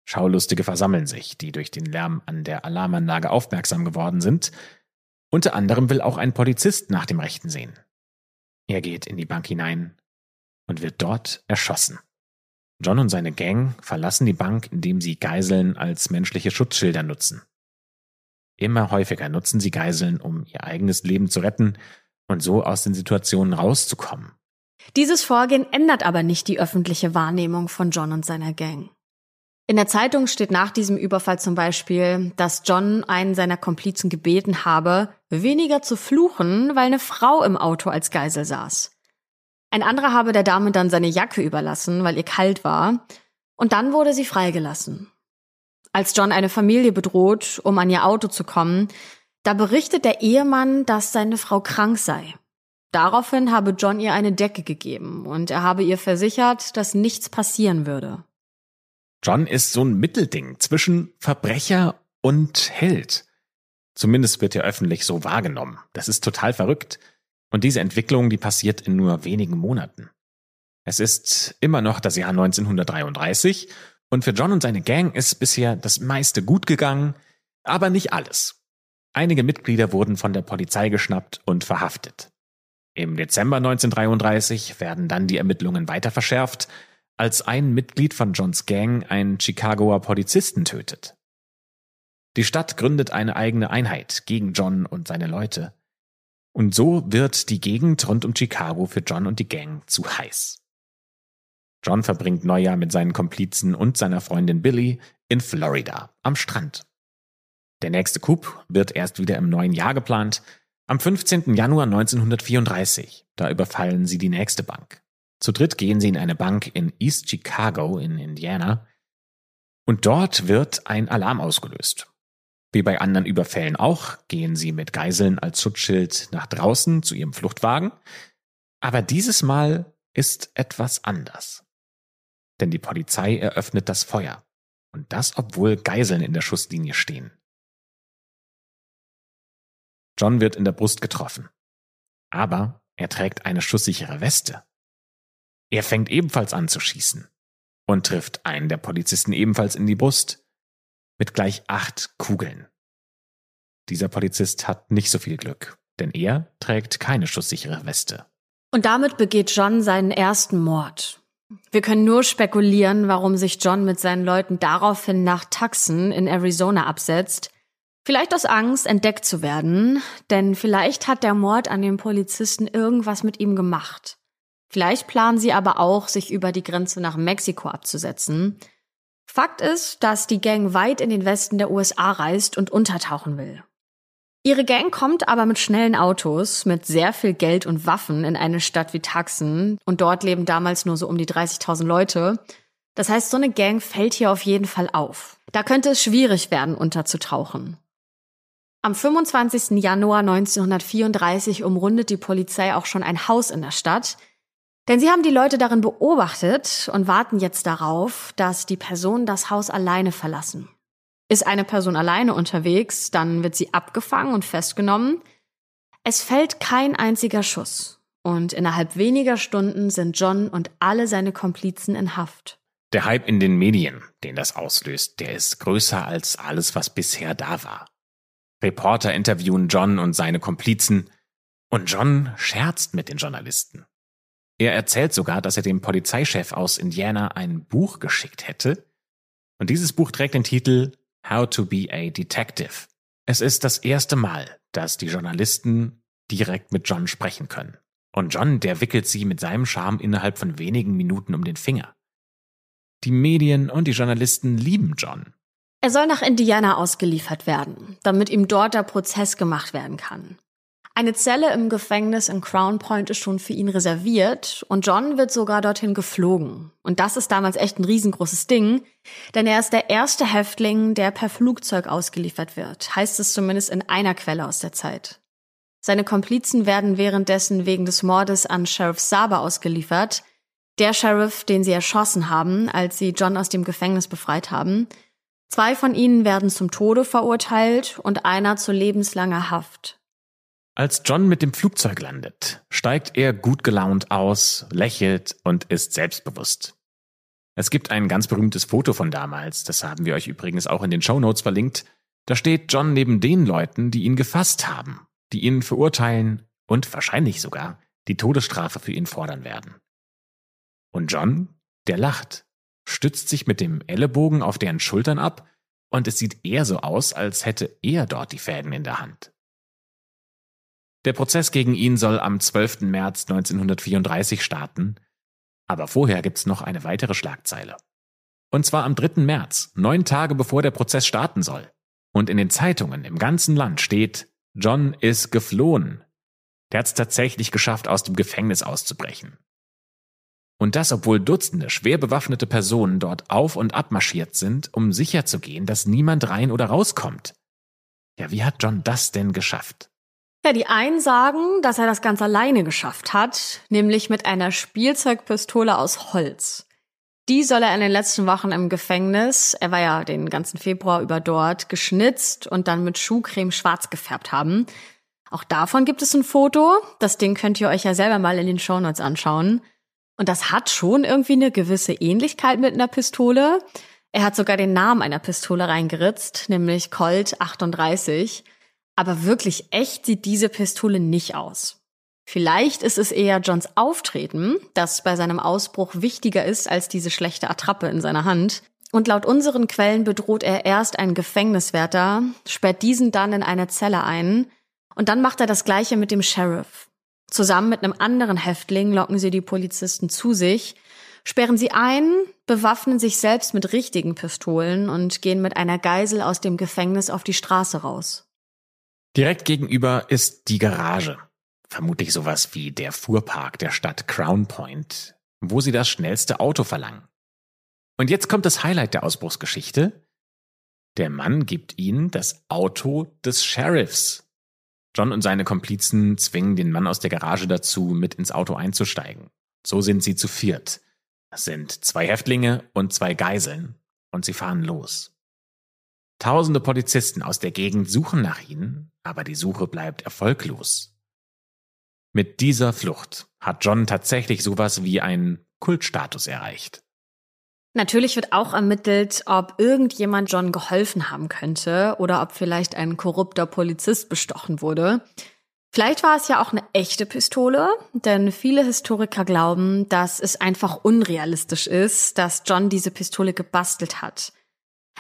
Schaulustige versammeln sich, die durch den Lärm an der Alarmanlage aufmerksam geworden sind, unter anderem will auch ein Polizist nach dem Rechten sehen. Er geht in die Bank hinein und wird dort erschossen. John und seine Gang verlassen die Bank, indem sie Geiseln als menschliche Schutzschilder nutzen. Immer häufiger nutzen sie Geiseln, um ihr eigenes Leben zu retten und so aus den Situationen rauszukommen. Dieses Vorgehen ändert aber nicht die öffentliche Wahrnehmung von John und seiner Gang. In der Zeitung steht nach diesem Überfall zum Beispiel, dass John einen seiner Komplizen gebeten habe, weniger zu fluchen, weil eine Frau im Auto als Geisel saß. Ein anderer habe der Dame dann seine Jacke überlassen, weil ihr kalt war, und dann wurde sie freigelassen. Als John eine Familie bedroht, um an ihr Auto zu kommen, da berichtet der Ehemann, dass seine Frau krank sei. Daraufhin habe John ihr eine Decke gegeben und er habe ihr versichert, dass nichts passieren würde. John ist so ein Mittelding zwischen Verbrecher und Held. Zumindest wird er öffentlich so wahrgenommen. Das ist total verrückt. Und diese Entwicklung, die passiert in nur wenigen Monaten. Es ist immer noch das Jahr 1933 und für John und seine Gang ist bisher das meiste gut gegangen, aber nicht alles. Einige Mitglieder wurden von der Polizei geschnappt und verhaftet. Im Dezember 1933 werden dann die Ermittlungen weiter verschärft als ein Mitglied von Johns Gang einen Chicagoer Polizisten tötet. Die Stadt gründet eine eigene Einheit gegen John und seine Leute. Und so wird die Gegend rund um Chicago für John und die Gang zu heiß. John verbringt Neujahr mit seinen Komplizen und seiner Freundin Billy in Florida am Strand. Der nächste Coup wird erst wieder im neuen Jahr geplant, am 15. Januar 1934. Da überfallen sie die nächste Bank. Zu dritt gehen sie in eine Bank in East Chicago in Indiana und dort wird ein Alarm ausgelöst. Wie bei anderen Überfällen auch, gehen sie mit Geiseln als Schutzschild nach draußen zu ihrem Fluchtwagen. Aber dieses Mal ist etwas anders. Denn die Polizei eröffnet das Feuer. Und das, obwohl Geiseln in der Schusslinie stehen. John wird in der Brust getroffen. Aber er trägt eine schusssichere Weste. Er fängt ebenfalls an zu schießen und trifft einen der Polizisten ebenfalls in die Brust mit gleich acht Kugeln. Dieser Polizist hat nicht so viel Glück, denn er trägt keine schusssichere Weste. Und damit begeht John seinen ersten Mord. Wir können nur spekulieren, warum sich John mit seinen Leuten daraufhin nach Tucson in Arizona absetzt. Vielleicht aus Angst, entdeckt zu werden, denn vielleicht hat der Mord an dem Polizisten irgendwas mit ihm gemacht. Vielleicht planen sie aber auch, sich über die Grenze nach Mexiko abzusetzen. Fakt ist, dass die Gang weit in den Westen der USA reist und untertauchen will. Ihre Gang kommt aber mit schnellen Autos, mit sehr viel Geld und Waffen in eine Stadt wie Tucson und dort leben damals nur so um die 30.000 Leute. Das heißt, so eine Gang fällt hier auf jeden Fall auf. Da könnte es schwierig werden, unterzutauchen. Am 25. Januar 1934 umrundet die Polizei auch schon ein Haus in der Stadt, denn sie haben die Leute darin beobachtet und warten jetzt darauf, dass die Personen das Haus alleine verlassen. Ist eine Person alleine unterwegs, dann wird sie abgefangen und festgenommen. Es fällt kein einziger Schuss. Und innerhalb weniger Stunden sind John und alle seine Komplizen in Haft. Der Hype in den Medien, den das auslöst, der ist größer als alles, was bisher da war. Reporter interviewen John und seine Komplizen und John scherzt mit den Journalisten. Er erzählt sogar, dass er dem Polizeichef aus Indiana ein Buch geschickt hätte. Und dieses Buch trägt den Titel How to be a Detective. Es ist das erste Mal, dass die Journalisten direkt mit John sprechen können. Und John, der wickelt sie mit seinem Charme innerhalb von wenigen Minuten um den Finger. Die Medien und die Journalisten lieben John. Er soll nach Indiana ausgeliefert werden, damit ihm dort der Prozess gemacht werden kann. Eine Zelle im Gefängnis in Crown Point ist schon für ihn reserviert und John wird sogar dorthin geflogen. Und das ist damals echt ein riesengroßes Ding, denn er ist der erste Häftling, der per Flugzeug ausgeliefert wird, heißt es zumindest in einer Quelle aus der Zeit. Seine Komplizen werden währenddessen wegen des Mordes an Sheriff Saber ausgeliefert, der Sheriff, den sie erschossen haben, als sie John aus dem Gefängnis befreit haben. Zwei von ihnen werden zum Tode verurteilt und einer zu lebenslanger Haft. Als John mit dem Flugzeug landet, steigt er gut gelaunt aus, lächelt und ist selbstbewusst. Es gibt ein ganz berühmtes Foto von damals, das haben wir euch übrigens auch in den Show Notes verlinkt. Da steht John neben den Leuten, die ihn gefasst haben, die ihn verurteilen und wahrscheinlich sogar die Todesstrafe für ihn fordern werden. Und John, der lacht, stützt sich mit dem Ellenbogen auf deren Schultern ab und es sieht eher so aus, als hätte er dort die Fäden in der Hand. Der Prozess gegen ihn soll am 12. März 1934 starten, aber vorher gibt's noch eine weitere Schlagzeile. Und zwar am 3. März, neun Tage bevor der Prozess starten soll. Und in den Zeitungen im ganzen Land steht, John ist geflohen. Der hat es tatsächlich geschafft, aus dem Gefängnis auszubrechen. Und das, obwohl Dutzende schwer bewaffnete Personen dort auf und ab marschiert sind, um sicherzugehen, dass niemand rein oder rauskommt. Ja, wie hat John das denn geschafft? Ja, die einen sagen, dass er das ganz alleine geschafft hat, nämlich mit einer Spielzeugpistole aus Holz. Die soll er in den letzten Wochen im Gefängnis, er war ja den ganzen Februar über dort, geschnitzt und dann mit Schuhcreme schwarz gefärbt haben. Auch davon gibt es ein Foto. Das Ding könnt ihr euch ja selber mal in den Shownotes anschauen. Und das hat schon irgendwie eine gewisse Ähnlichkeit mit einer Pistole. Er hat sogar den Namen einer Pistole reingeritzt, nämlich Colt 38. Aber wirklich echt sieht diese Pistole nicht aus. Vielleicht ist es eher Johns Auftreten, das bei seinem Ausbruch wichtiger ist als diese schlechte Attrappe in seiner Hand. Und laut unseren Quellen bedroht er erst einen Gefängniswärter, sperrt diesen dann in eine Zelle ein und dann macht er das gleiche mit dem Sheriff. Zusammen mit einem anderen Häftling locken sie die Polizisten zu sich, sperren sie ein, bewaffnen sich selbst mit richtigen Pistolen und gehen mit einer Geisel aus dem Gefängnis auf die Straße raus. Direkt gegenüber ist die Garage, vermutlich sowas wie der Fuhrpark der Stadt Crown Point, wo sie das schnellste Auto verlangen. Und jetzt kommt das Highlight der Ausbruchsgeschichte. Der Mann gibt ihnen das Auto des Sheriffs. John und seine Komplizen zwingen den Mann aus der Garage dazu, mit ins Auto einzusteigen. So sind sie zu viert. Das sind zwei Häftlinge und zwei Geiseln. Und sie fahren los. Tausende Polizisten aus der Gegend suchen nach ihnen, aber die Suche bleibt erfolglos. Mit dieser Flucht hat John tatsächlich sowas wie einen Kultstatus erreicht. Natürlich wird auch ermittelt, ob irgendjemand John geholfen haben könnte oder ob vielleicht ein korrupter Polizist bestochen wurde. Vielleicht war es ja auch eine echte Pistole, denn viele Historiker glauben, dass es einfach unrealistisch ist, dass John diese Pistole gebastelt hat.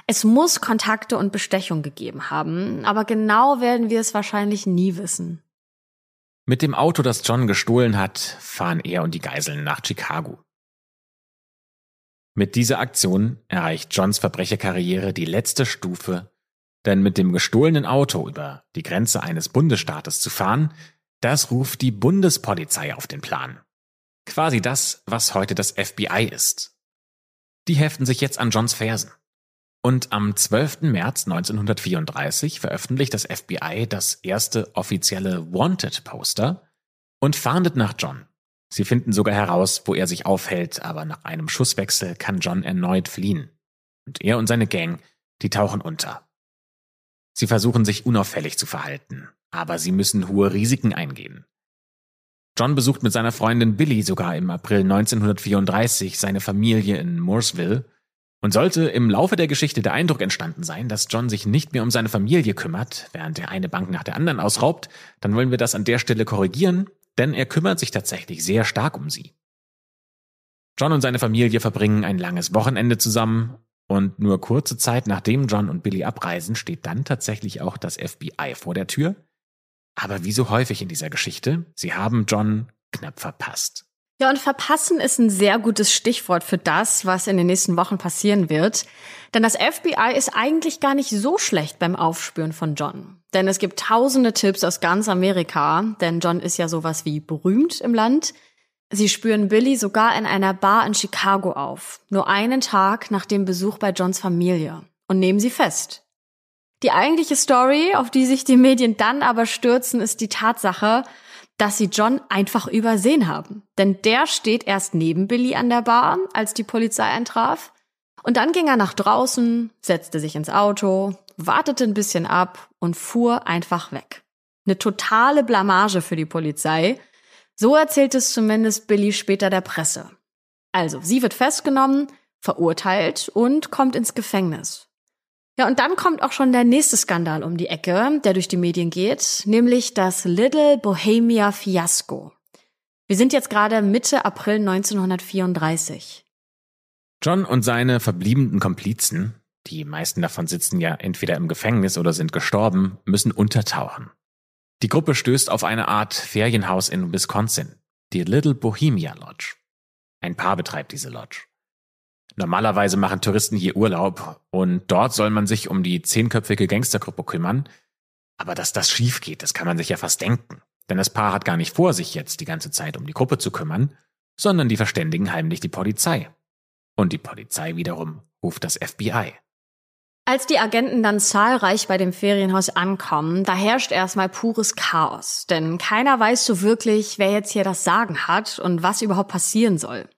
Es muss Kontakte und Bestechung gegeben haben, aber genau werden wir es wahrscheinlich nie wissen. Mit dem Auto, das John gestohlen hat, fahren er und die Geiseln nach Chicago. Mit dieser Aktion erreicht Johns Verbrecherkarriere die letzte Stufe, denn mit dem gestohlenen Auto über die Grenze eines Bundesstaates zu fahren, das ruft die Bundespolizei auf den Plan. Quasi das, was heute das FBI ist. Die heften sich jetzt an Johns Fersen. Und am 12. März 1934 veröffentlicht das FBI das erste offizielle Wanted-Poster und fahndet nach John. Sie finden sogar heraus, wo er sich aufhält, aber nach einem Schusswechsel kann John erneut fliehen. Und er und seine Gang, die tauchen unter. Sie versuchen sich unauffällig zu verhalten, aber sie müssen hohe Risiken eingehen. John besucht mit seiner Freundin Billy sogar im April 1934 seine Familie in Mooresville und sollte im Laufe der Geschichte der Eindruck entstanden sein, dass John sich nicht mehr um seine Familie kümmert, während er eine Bank nach der anderen ausraubt, dann wollen wir das an der Stelle korrigieren, denn er kümmert sich tatsächlich sehr stark um sie. John und seine Familie verbringen ein langes Wochenende zusammen und nur kurze Zeit nachdem John und Billy abreisen, steht dann tatsächlich auch das FBI vor der Tür. Aber wie so häufig in dieser Geschichte, sie haben John knapp verpasst. Ja, und verpassen ist ein sehr gutes Stichwort für das, was in den nächsten Wochen passieren wird. Denn das FBI ist eigentlich gar nicht so schlecht beim Aufspüren von John. Denn es gibt tausende Tipps aus ganz Amerika, denn John ist ja sowas wie berühmt im Land. Sie spüren Billy sogar in einer Bar in Chicago auf, nur einen Tag nach dem Besuch bei Johns Familie, und nehmen sie fest. Die eigentliche Story, auf die sich die Medien dann aber stürzen, ist die Tatsache, dass sie John einfach übersehen haben. Denn der steht erst neben Billy an der Bar, als die Polizei eintraf. Und dann ging er nach draußen, setzte sich ins Auto, wartete ein bisschen ab und fuhr einfach weg. Eine totale Blamage für die Polizei. So erzählt es zumindest Billy später der Presse. Also, sie wird festgenommen, verurteilt und kommt ins Gefängnis. Ja, und dann kommt auch schon der nächste Skandal um die Ecke, der durch die Medien geht, nämlich das Little Bohemia Fiasko. Wir sind jetzt gerade Mitte April 1934. John und seine verbliebenen Komplizen, die meisten davon sitzen ja entweder im Gefängnis oder sind gestorben, müssen untertauchen. Die Gruppe stößt auf eine Art Ferienhaus in Wisconsin, die Little Bohemia Lodge. Ein Paar betreibt diese Lodge. Normalerweise machen Touristen hier Urlaub und dort soll man sich um die zehnköpfige Gangstergruppe kümmern. Aber dass das schief geht, das kann man sich ja fast denken. Denn das Paar hat gar nicht vor, sich jetzt die ganze Zeit um die Gruppe zu kümmern, sondern die verständigen heimlich die Polizei. Und die Polizei wiederum ruft das FBI. Als die Agenten dann zahlreich bei dem Ferienhaus ankommen, da herrscht erstmal pures Chaos. Denn keiner weiß so wirklich, wer jetzt hier das Sagen hat und was überhaupt passieren soll.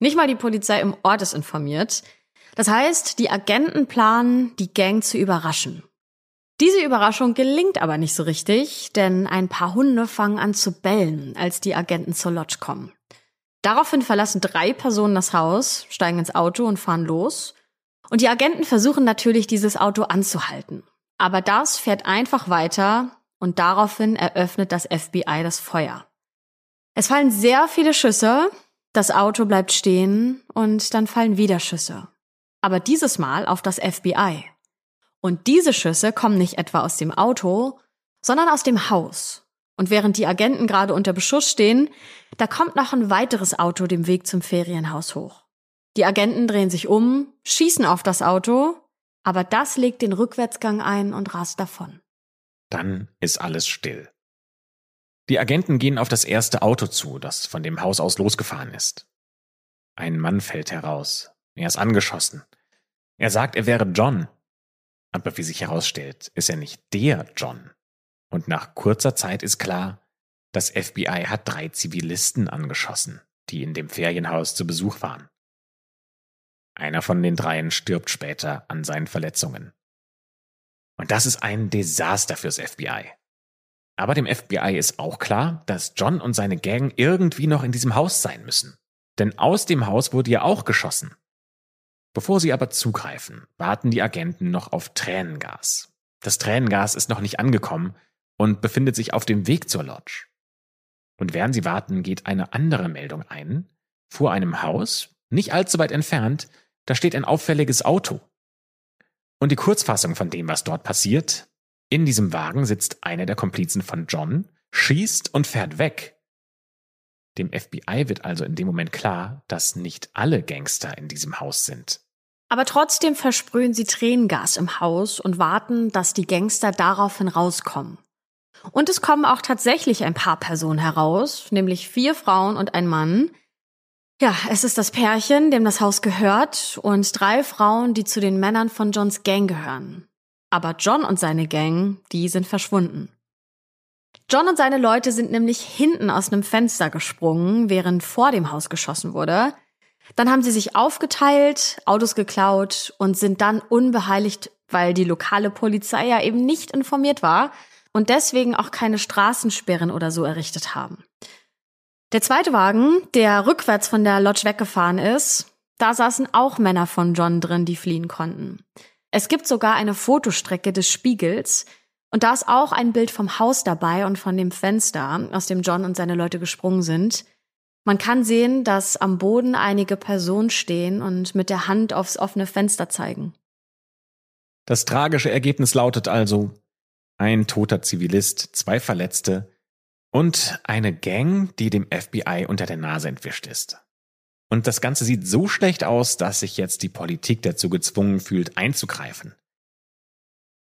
Nicht mal die Polizei im Ort ist informiert. Das heißt, die Agenten planen, die Gang zu überraschen. Diese Überraschung gelingt aber nicht so richtig, denn ein paar Hunde fangen an zu bellen, als die Agenten zur Lodge kommen. Daraufhin verlassen drei Personen das Haus, steigen ins Auto und fahren los. Und die Agenten versuchen natürlich, dieses Auto anzuhalten. Aber das fährt einfach weiter und daraufhin eröffnet das FBI das Feuer. Es fallen sehr viele Schüsse, das Auto bleibt stehen und dann fallen wieder Schüsse. Aber dieses Mal auf das FBI. Und diese Schüsse kommen nicht etwa aus dem Auto, sondern aus dem Haus. Und während die Agenten gerade unter Beschuss stehen, da kommt noch ein weiteres Auto dem Weg zum Ferienhaus hoch. Die Agenten drehen sich um, schießen auf das Auto, aber das legt den Rückwärtsgang ein und rast davon. Dann ist alles still. Die Agenten gehen auf das erste Auto zu, das von dem Haus aus losgefahren ist. Ein Mann fällt heraus. Er ist angeschossen. Er sagt, er wäre John. Aber wie sich herausstellt, ist er nicht der John. Und nach kurzer Zeit ist klar, das FBI hat drei Zivilisten angeschossen, die in dem Ferienhaus zu Besuch waren. Einer von den dreien stirbt später an seinen Verletzungen. Und das ist ein Desaster fürs FBI. Aber dem FBI ist auch klar, dass John und seine Gang irgendwie noch in diesem Haus sein müssen. Denn aus dem Haus wurde ja auch geschossen. Bevor sie aber zugreifen, warten die Agenten noch auf Tränengas. Das Tränengas ist noch nicht angekommen und befindet sich auf dem Weg zur Lodge. Und während sie warten, geht eine andere Meldung ein. Vor einem Haus, nicht allzu weit entfernt, da steht ein auffälliges Auto. Und die Kurzfassung von dem, was dort passiert, in diesem Wagen sitzt einer der Komplizen von John, schießt und fährt weg. Dem FBI wird also in dem Moment klar, dass nicht alle Gangster in diesem Haus sind. Aber trotzdem versprühen sie Tränengas im Haus und warten, dass die Gangster daraufhin rauskommen. Und es kommen auch tatsächlich ein paar Personen heraus, nämlich vier Frauen und ein Mann, ja, es ist das Pärchen, dem das Haus gehört, und drei Frauen, die zu den Männern von Johns Gang gehören. Aber John und seine Gang, die sind verschwunden. John und seine Leute sind nämlich hinten aus einem Fenster gesprungen, während vor dem Haus geschossen wurde. Dann haben sie sich aufgeteilt, Autos geklaut und sind dann unbeheiligt, weil die lokale Polizei ja eben nicht informiert war und deswegen auch keine Straßensperren oder so errichtet haben. Der zweite Wagen, der rückwärts von der Lodge weggefahren ist, da saßen auch Männer von John drin, die fliehen konnten. Es gibt sogar eine Fotostrecke des Spiegels und da ist auch ein Bild vom Haus dabei und von dem Fenster, aus dem John und seine Leute gesprungen sind. Man kann sehen, dass am Boden einige Personen stehen und mit der Hand aufs offene Fenster zeigen. Das tragische Ergebnis lautet also ein toter Zivilist, zwei Verletzte, und eine Gang, die dem FBI unter der Nase entwischt ist. Und das Ganze sieht so schlecht aus, dass sich jetzt die Politik dazu gezwungen fühlt, einzugreifen.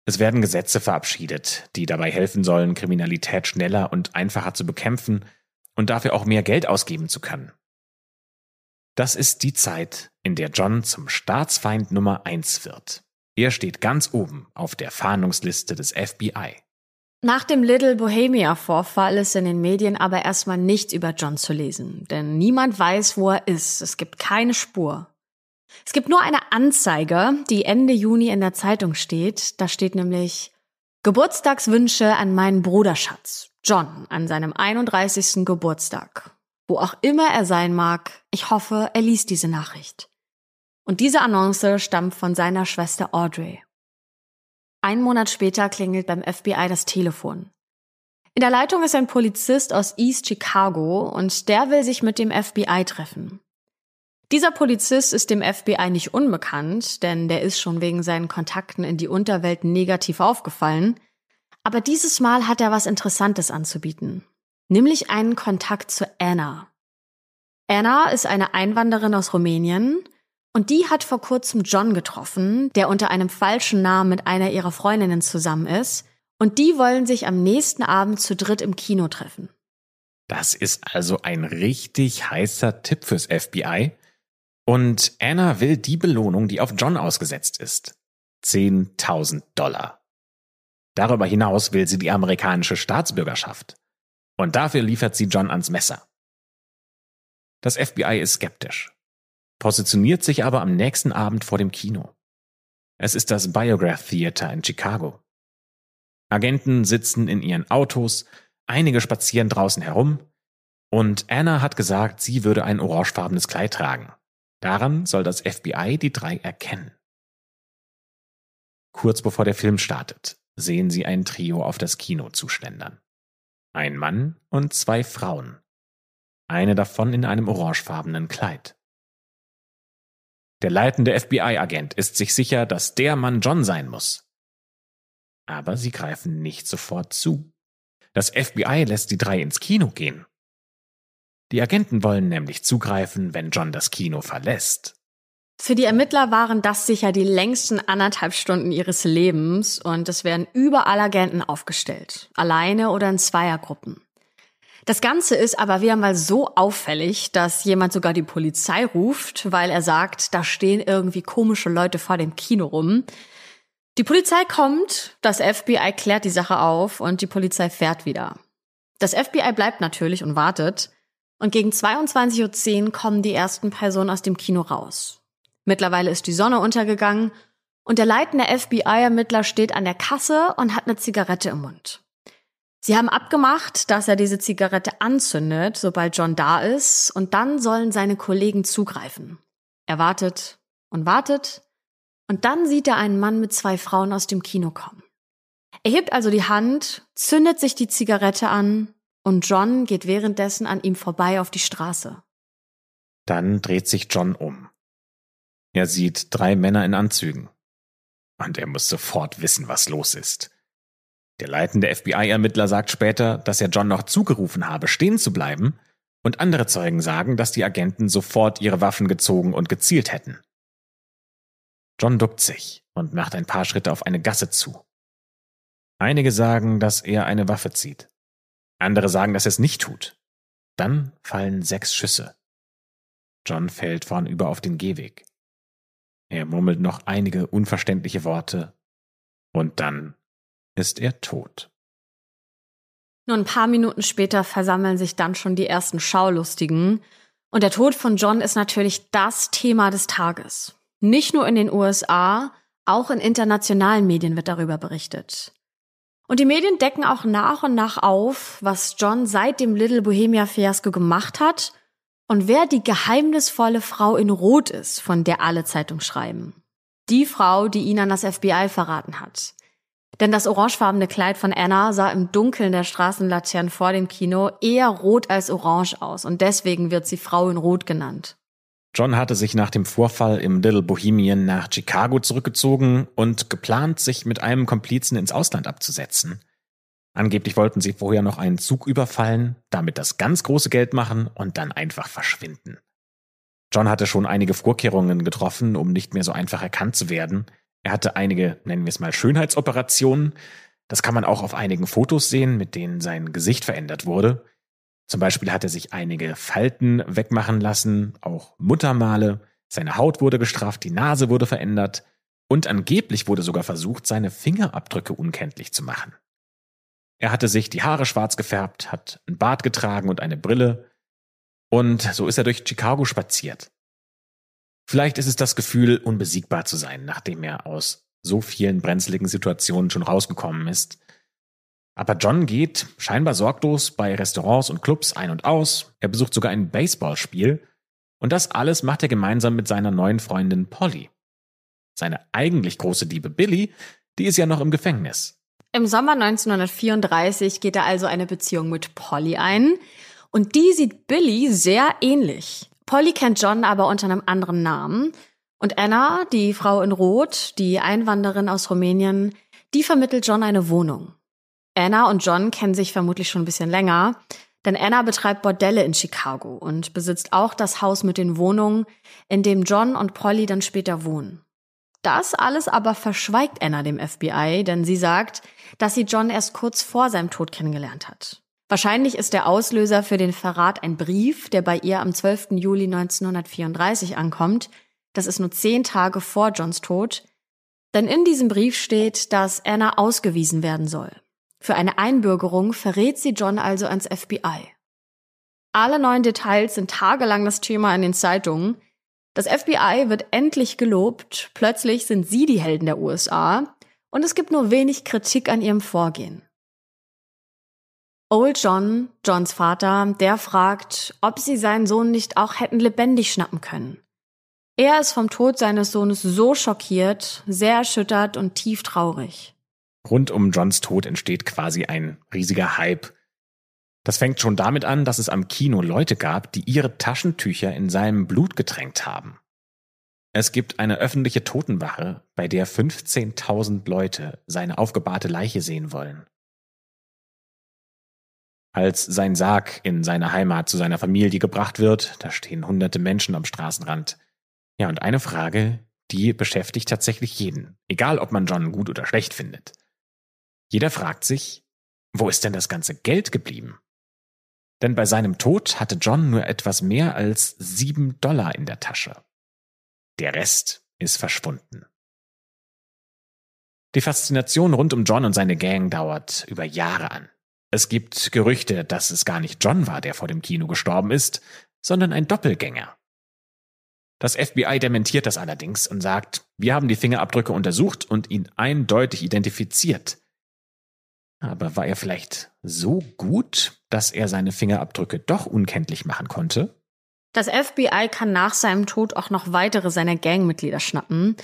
Es werden Gesetze verabschiedet, die dabei helfen sollen, Kriminalität schneller und einfacher zu bekämpfen und dafür auch mehr Geld ausgeben zu können. Das ist die Zeit, in der John zum Staatsfeind Nummer eins wird. Er steht ganz oben auf der Fahndungsliste des FBI. Nach dem Little Bohemia Vorfall ist in den Medien aber erstmal nichts über John zu lesen, denn niemand weiß, wo er ist. Es gibt keine Spur. Es gibt nur eine Anzeige, die Ende Juni in der Zeitung steht. Da steht nämlich Geburtstagswünsche an meinen Bruderschatz, John, an seinem 31. Geburtstag. Wo auch immer er sein mag, ich hoffe, er liest diese Nachricht. Und diese Annonce stammt von seiner Schwester Audrey. Ein Monat später klingelt beim FBI das Telefon. In der Leitung ist ein Polizist aus East Chicago und der will sich mit dem FBI treffen. Dieser Polizist ist dem FBI nicht unbekannt, denn der ist schon wegen seinen Kontakten in die Unterwelt negativ aufgefallen. Aber dieses Mal hat er was Interessantes anzubieten. Nämlich einen Kontakt zu Anna. Anna ist eine Einwanderin aus Rumänien Und die hat vor kurzem John getroffen, der unter einem falschen Namen mit einer ihrer Freundinnen zusammen ist. Und die wollen sich am nächsten Abend zu dritt im Kino treffen. Das ist also ein richtig heißer Tipp fürs FBI. Und Anna will die Belohnung, die auf John ausgesetzt ist. 10.000 Dollar. Darüber hinaus will sie die amerikanische Staatsbürgerschaft. Und dafür liefert sie John ans Messer. Das FBI ist skeptisch, positioniert sich aber am nächsten Abend vor dem Kino. Es ist das Biograph Theater in Chicago. Agenten sitzen in ihren Autos, einige spazieren draußen herum, und Anna hat gesagt, sie würde ein orangefarbenes Kleid tragen. Daran soll das FBI die drei erkennen. Kurz bevor der Film startet, sehen sie ein Trio auf das Kino zuschlendern. Ein Mann und zwei Frauen. Eine davon in einem orangefarbenen Kleid. Der leitende FBI-Agent ist sich sicher, dass der Mann John sein muss. Aber sie greifen nicht sofort zu. Das FBI lässt die drei ins Kino gehen. Die Agenten wollen nämlich zugreifen, wenn John das Kino verlässt. Für die Ermittler waren das sicher die längsten anderthalb Stunden ihres Lebens und es werden überall Agenten aufgestellt, alleine oder in Zweiergruppen. Das Ganze ist aber wieder mal so auffällig, dass jemand sogar die Polizei ruft, weil er sagt, da stehen irgendwie komische Leute vor dem Kino rum. Die Polizei kommt, das FBI klärt die Sache auf und die Polizei fährt wieder. Das FBI bleibt natürlich und wartet. Und gegen 22.10 Uhr kommen die ersten Personen aus dem Kino raus. Mittlerweile ist die Sonne untergegangen und der leitende FBI-Ermittler steht an der Kasse und hat eine Zigarette im Mund. Sie haben abgemacht, dass er diese Zigarette anzündet, sobald John da ist, und dann sollen seine Kollegen zugreifen. Er wartet und wartet, und dann sieht er einen Mann mit zwei Frauen aus dem Kino kommen. Er hebt also die Hand, zündet sich die Zigarette an, und John geht währenddessen an ihm vorbei auf die Straße. Dann dreht sich John um. Er sieht drei Männer in Anzügen. Und er muss sofort wissen, was los ist. Der leitende FBI-Ermittler sagt später, dass er John noch zugerufen habe, stehen zu bleiben, und andere Zeugen sagen, dass die Agenten sofort ihre Waffen gezogen und gezielt hätten. John duckt sich und macht ein paar Schritte auf eine Gasse zu. Einige sagen, dass er eine Waffe zieht. Andere sagen, dass er es nicht tut. Dann fallen sechs Schüsse. John fällt vornüber auf den Gehweg. Er murmelt noch einige unverständliche Worte und dann ist er tot. Nur ein paar Minuten später versammeln sich dann schon die ersten Schaulustigen und der Tod von John ist natürlich das Thema des Tages. Nicht nur in den USA, auch in internationalen Medien wird darüber berichtet. Und die Medien decken auch nach und nach auf, was John seit dem Little Bohemia Fiasco gemacht hat und wer die geheimnisvolle Frau in Rot ist, von der alle Zeitung schreiben. Die Frau, die ihn an das FBI verraten hat. Denn das orangefarbene Kleid von Anna sah im Dunkeln der Straßenlaternen vor dem Kino eher rot als orange aus und deswegen wird sie Frau in Rot genannt. John hatte sich nach dem Vorfall im Little Bohemian nach Chicago zurückgezogen und geplant, sich mit einem Komplizen ins Ausland abzusetzen. Angeblich wollten sie vorher noch einen Zug überfallen, damit das ganz große Geld machen und dann einfach verschwinden. John hatte schon einige Vorkehrungen getroffen, um nicht mehr so einfach erkannt zu werden. Er hatte einige, nennen wir es mal, Schönheitsoperationen. Das kann man auch auf einigen Fotos sehen, mit denen sein Gesicht verändert wurde. Zum Beispiel hat er sich einige Falten wegmachen lassen, auch Muttermale, seine Haut wurde gestrafft, die Nase wurde verändert und angeblich wurde sogar versucht, seine Fingerabdrücke unkenntlich zu machen. Er hatte sich die Haare schwarz gefärbt, hat ein Bart getragen und eine Brille. Und so ist er durch Chicago spaziert. Vielleicht ist es das Gefühl, unbesiegbar zu sein, nachdem er aus so vielen brenzligen Situationen schon rausgekommen ist. Aber John geht scheinbar sorglos bei Restaurants und Clubs ein und aus. Er besucht sogar ein Baseballspiel. Und das alles macht er gemeinsam mit seiner neuen Freundin Polly. Seine eigentlich große Liebe Billy, die ist ja noch im Gefängnis. Im Sommer 1934 geht er also eine Beziehung mit Polly ein und die sieht Billy sehr ähnlich. Polly kennt John aber unter einem anderen Namen und Anna, die Frau in Rot, die Einwanderin aus Rumänien, die vermittelt John eine Wohnung. Anna und John kennen sich vermutlich schon ein bisschen länger, Denn Anna betreibt Bordelle in Chicago und besitzt auch das Haus mit den Wohnungen, in dem John und Polly dann später wohnen. Das alles aber verschweigt Anna dem FBI, denn sie sagt, dass sie John erst kurz vor seinem Tod kennengelernt hat. Wahrscheinlich ist der Auslöser für den Verrat ein Brief, der bei ihr am 12. Juli 1934 ankommt. Das ist nur zehn Tage vor Johns Tod. Denn in diesem Brief steht, dass Anna ausgewiesen werden soll. Für eine Einbürgerung verrät sie John also ans FBI. Alle neuen Details sind tagelang das Thema in den Zeitungen. Das FBI wird endlich gelobt, plötzlich sind sie die Helden der USA und es gibt nur wenig Kritik an ihrem Vorgehen. Old John, Johns Vater, der fragt, ob sie seinen Sohn nicht auch hätten lebendig schnappen können. Er ist vom Tod seines Sohnes so schockiert, sehr erschüttert und tief traurig. Rund um Johns Tod entsteht quasi ein riesiger Hype. Das fängt schon damit an, dass es am Kino Leute gab, die ihre Taschentücher in seinem Blut getränkt haben. Es gibt eine öffentliche Totenwache, bei der 15.000 Leute seine aufgebahrte Leiche sehen wollen. Als sein Sarg in seine Heimat zu seiner Familie gebracht wird, da stehen hunderte Menschen am Straßenrand. Ja, und eine Frage, die beschäftigt tatsächlich jeden, egal ob man John gut oder schlecht findet. Jeder fragt sich, wo ist denn das ganze Geld geblieben? Denn bei seinem Tod hatte John nur etwas mehr als sieben Dollar in der Tasche. Der Rest ist verschwunden. Die Faszination rund um John und seine Gang dauert über Jahre an. Es gibt Gerüchte, dass es gar nicht John war, der vor dem Kino gestorben ist, sondern ein Doppelgänger. Das FBI dementiert das allerdings und sagt, wir haben die Fingerabdrücke untersucht und ihn eindeutig identifiziert. Aber war er vielleicht so gut, dass er seine Fingerabdrücke doch unkenntlich machen konnte? Das FBI kann nach seinem Tod auch noch weitere seiner Gangmitglieder schnappen.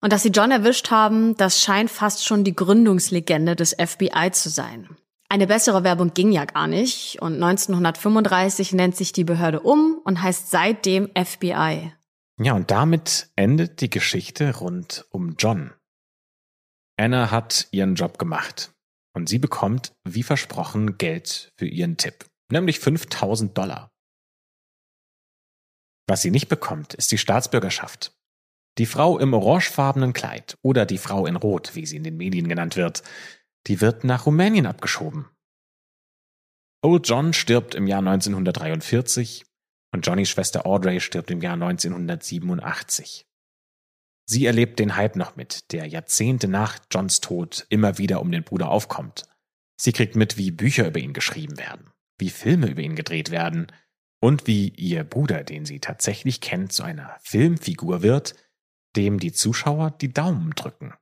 Und dass sie John erwischt haben, das scheint fast schon die Gründungslegende des FBI zu sein. Eine bessere Werbung ging ja gar nicht und 1935 nennt sich die Behörde um und heißt seitdem FBI. Ja, und damit endet die Geschichte rund um John. Anna hat ihren Job gemacht und sie bekommt, wie versprochen, Geld für ihren Tipp, nämlich 5000 Dollar. Was sie nicht bekommt, ist die Staatsbürgerschaft. Die Frau im orangefarbenen Kleid oder die Frau in Rot, wie sie in den Medien genannt wird, die wird nach Rumänien abgeschoben. Old John stirbt im Jahr 1943 und Johnnys Schwester Audrey stirbt im Jahr 1987. Sie erlebt den Hype noch mit, der Jahrzehnte nach Johns Tod immer wieder um den Bruder aufkommt. Sie kriegt mit, wie Bücher über ihn geschrieben werden, wie Filme über ihn gedreht werden und wie ihr Bruder, den sie tatsächlich kennt, zu einer Filmfigur wird, dem die Zuschauer die Daumen drücken.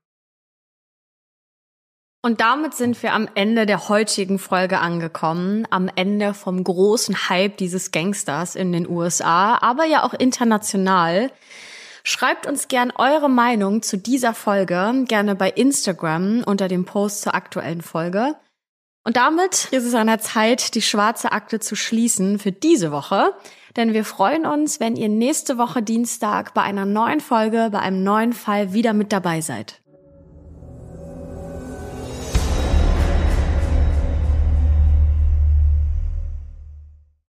Und damit sind wir am Ende der heutigen Folge angekommen, am Ende vom großen Hype dieses Gangsters in den USA, aber ja auch international. Schreibt uns gern eure Meinung zu dieser Folge, gerne bei Instagram unter dem Post zur aktuellen Folge. Und damit ist es an der Zeit, die schwarze Akte zu schließen für diese Woche. Denn wir freuen uns, wenn ihr nächste Woche Dienstag bei einer neuen Folge, bei einem neuen Fall wieder mit dabei seid.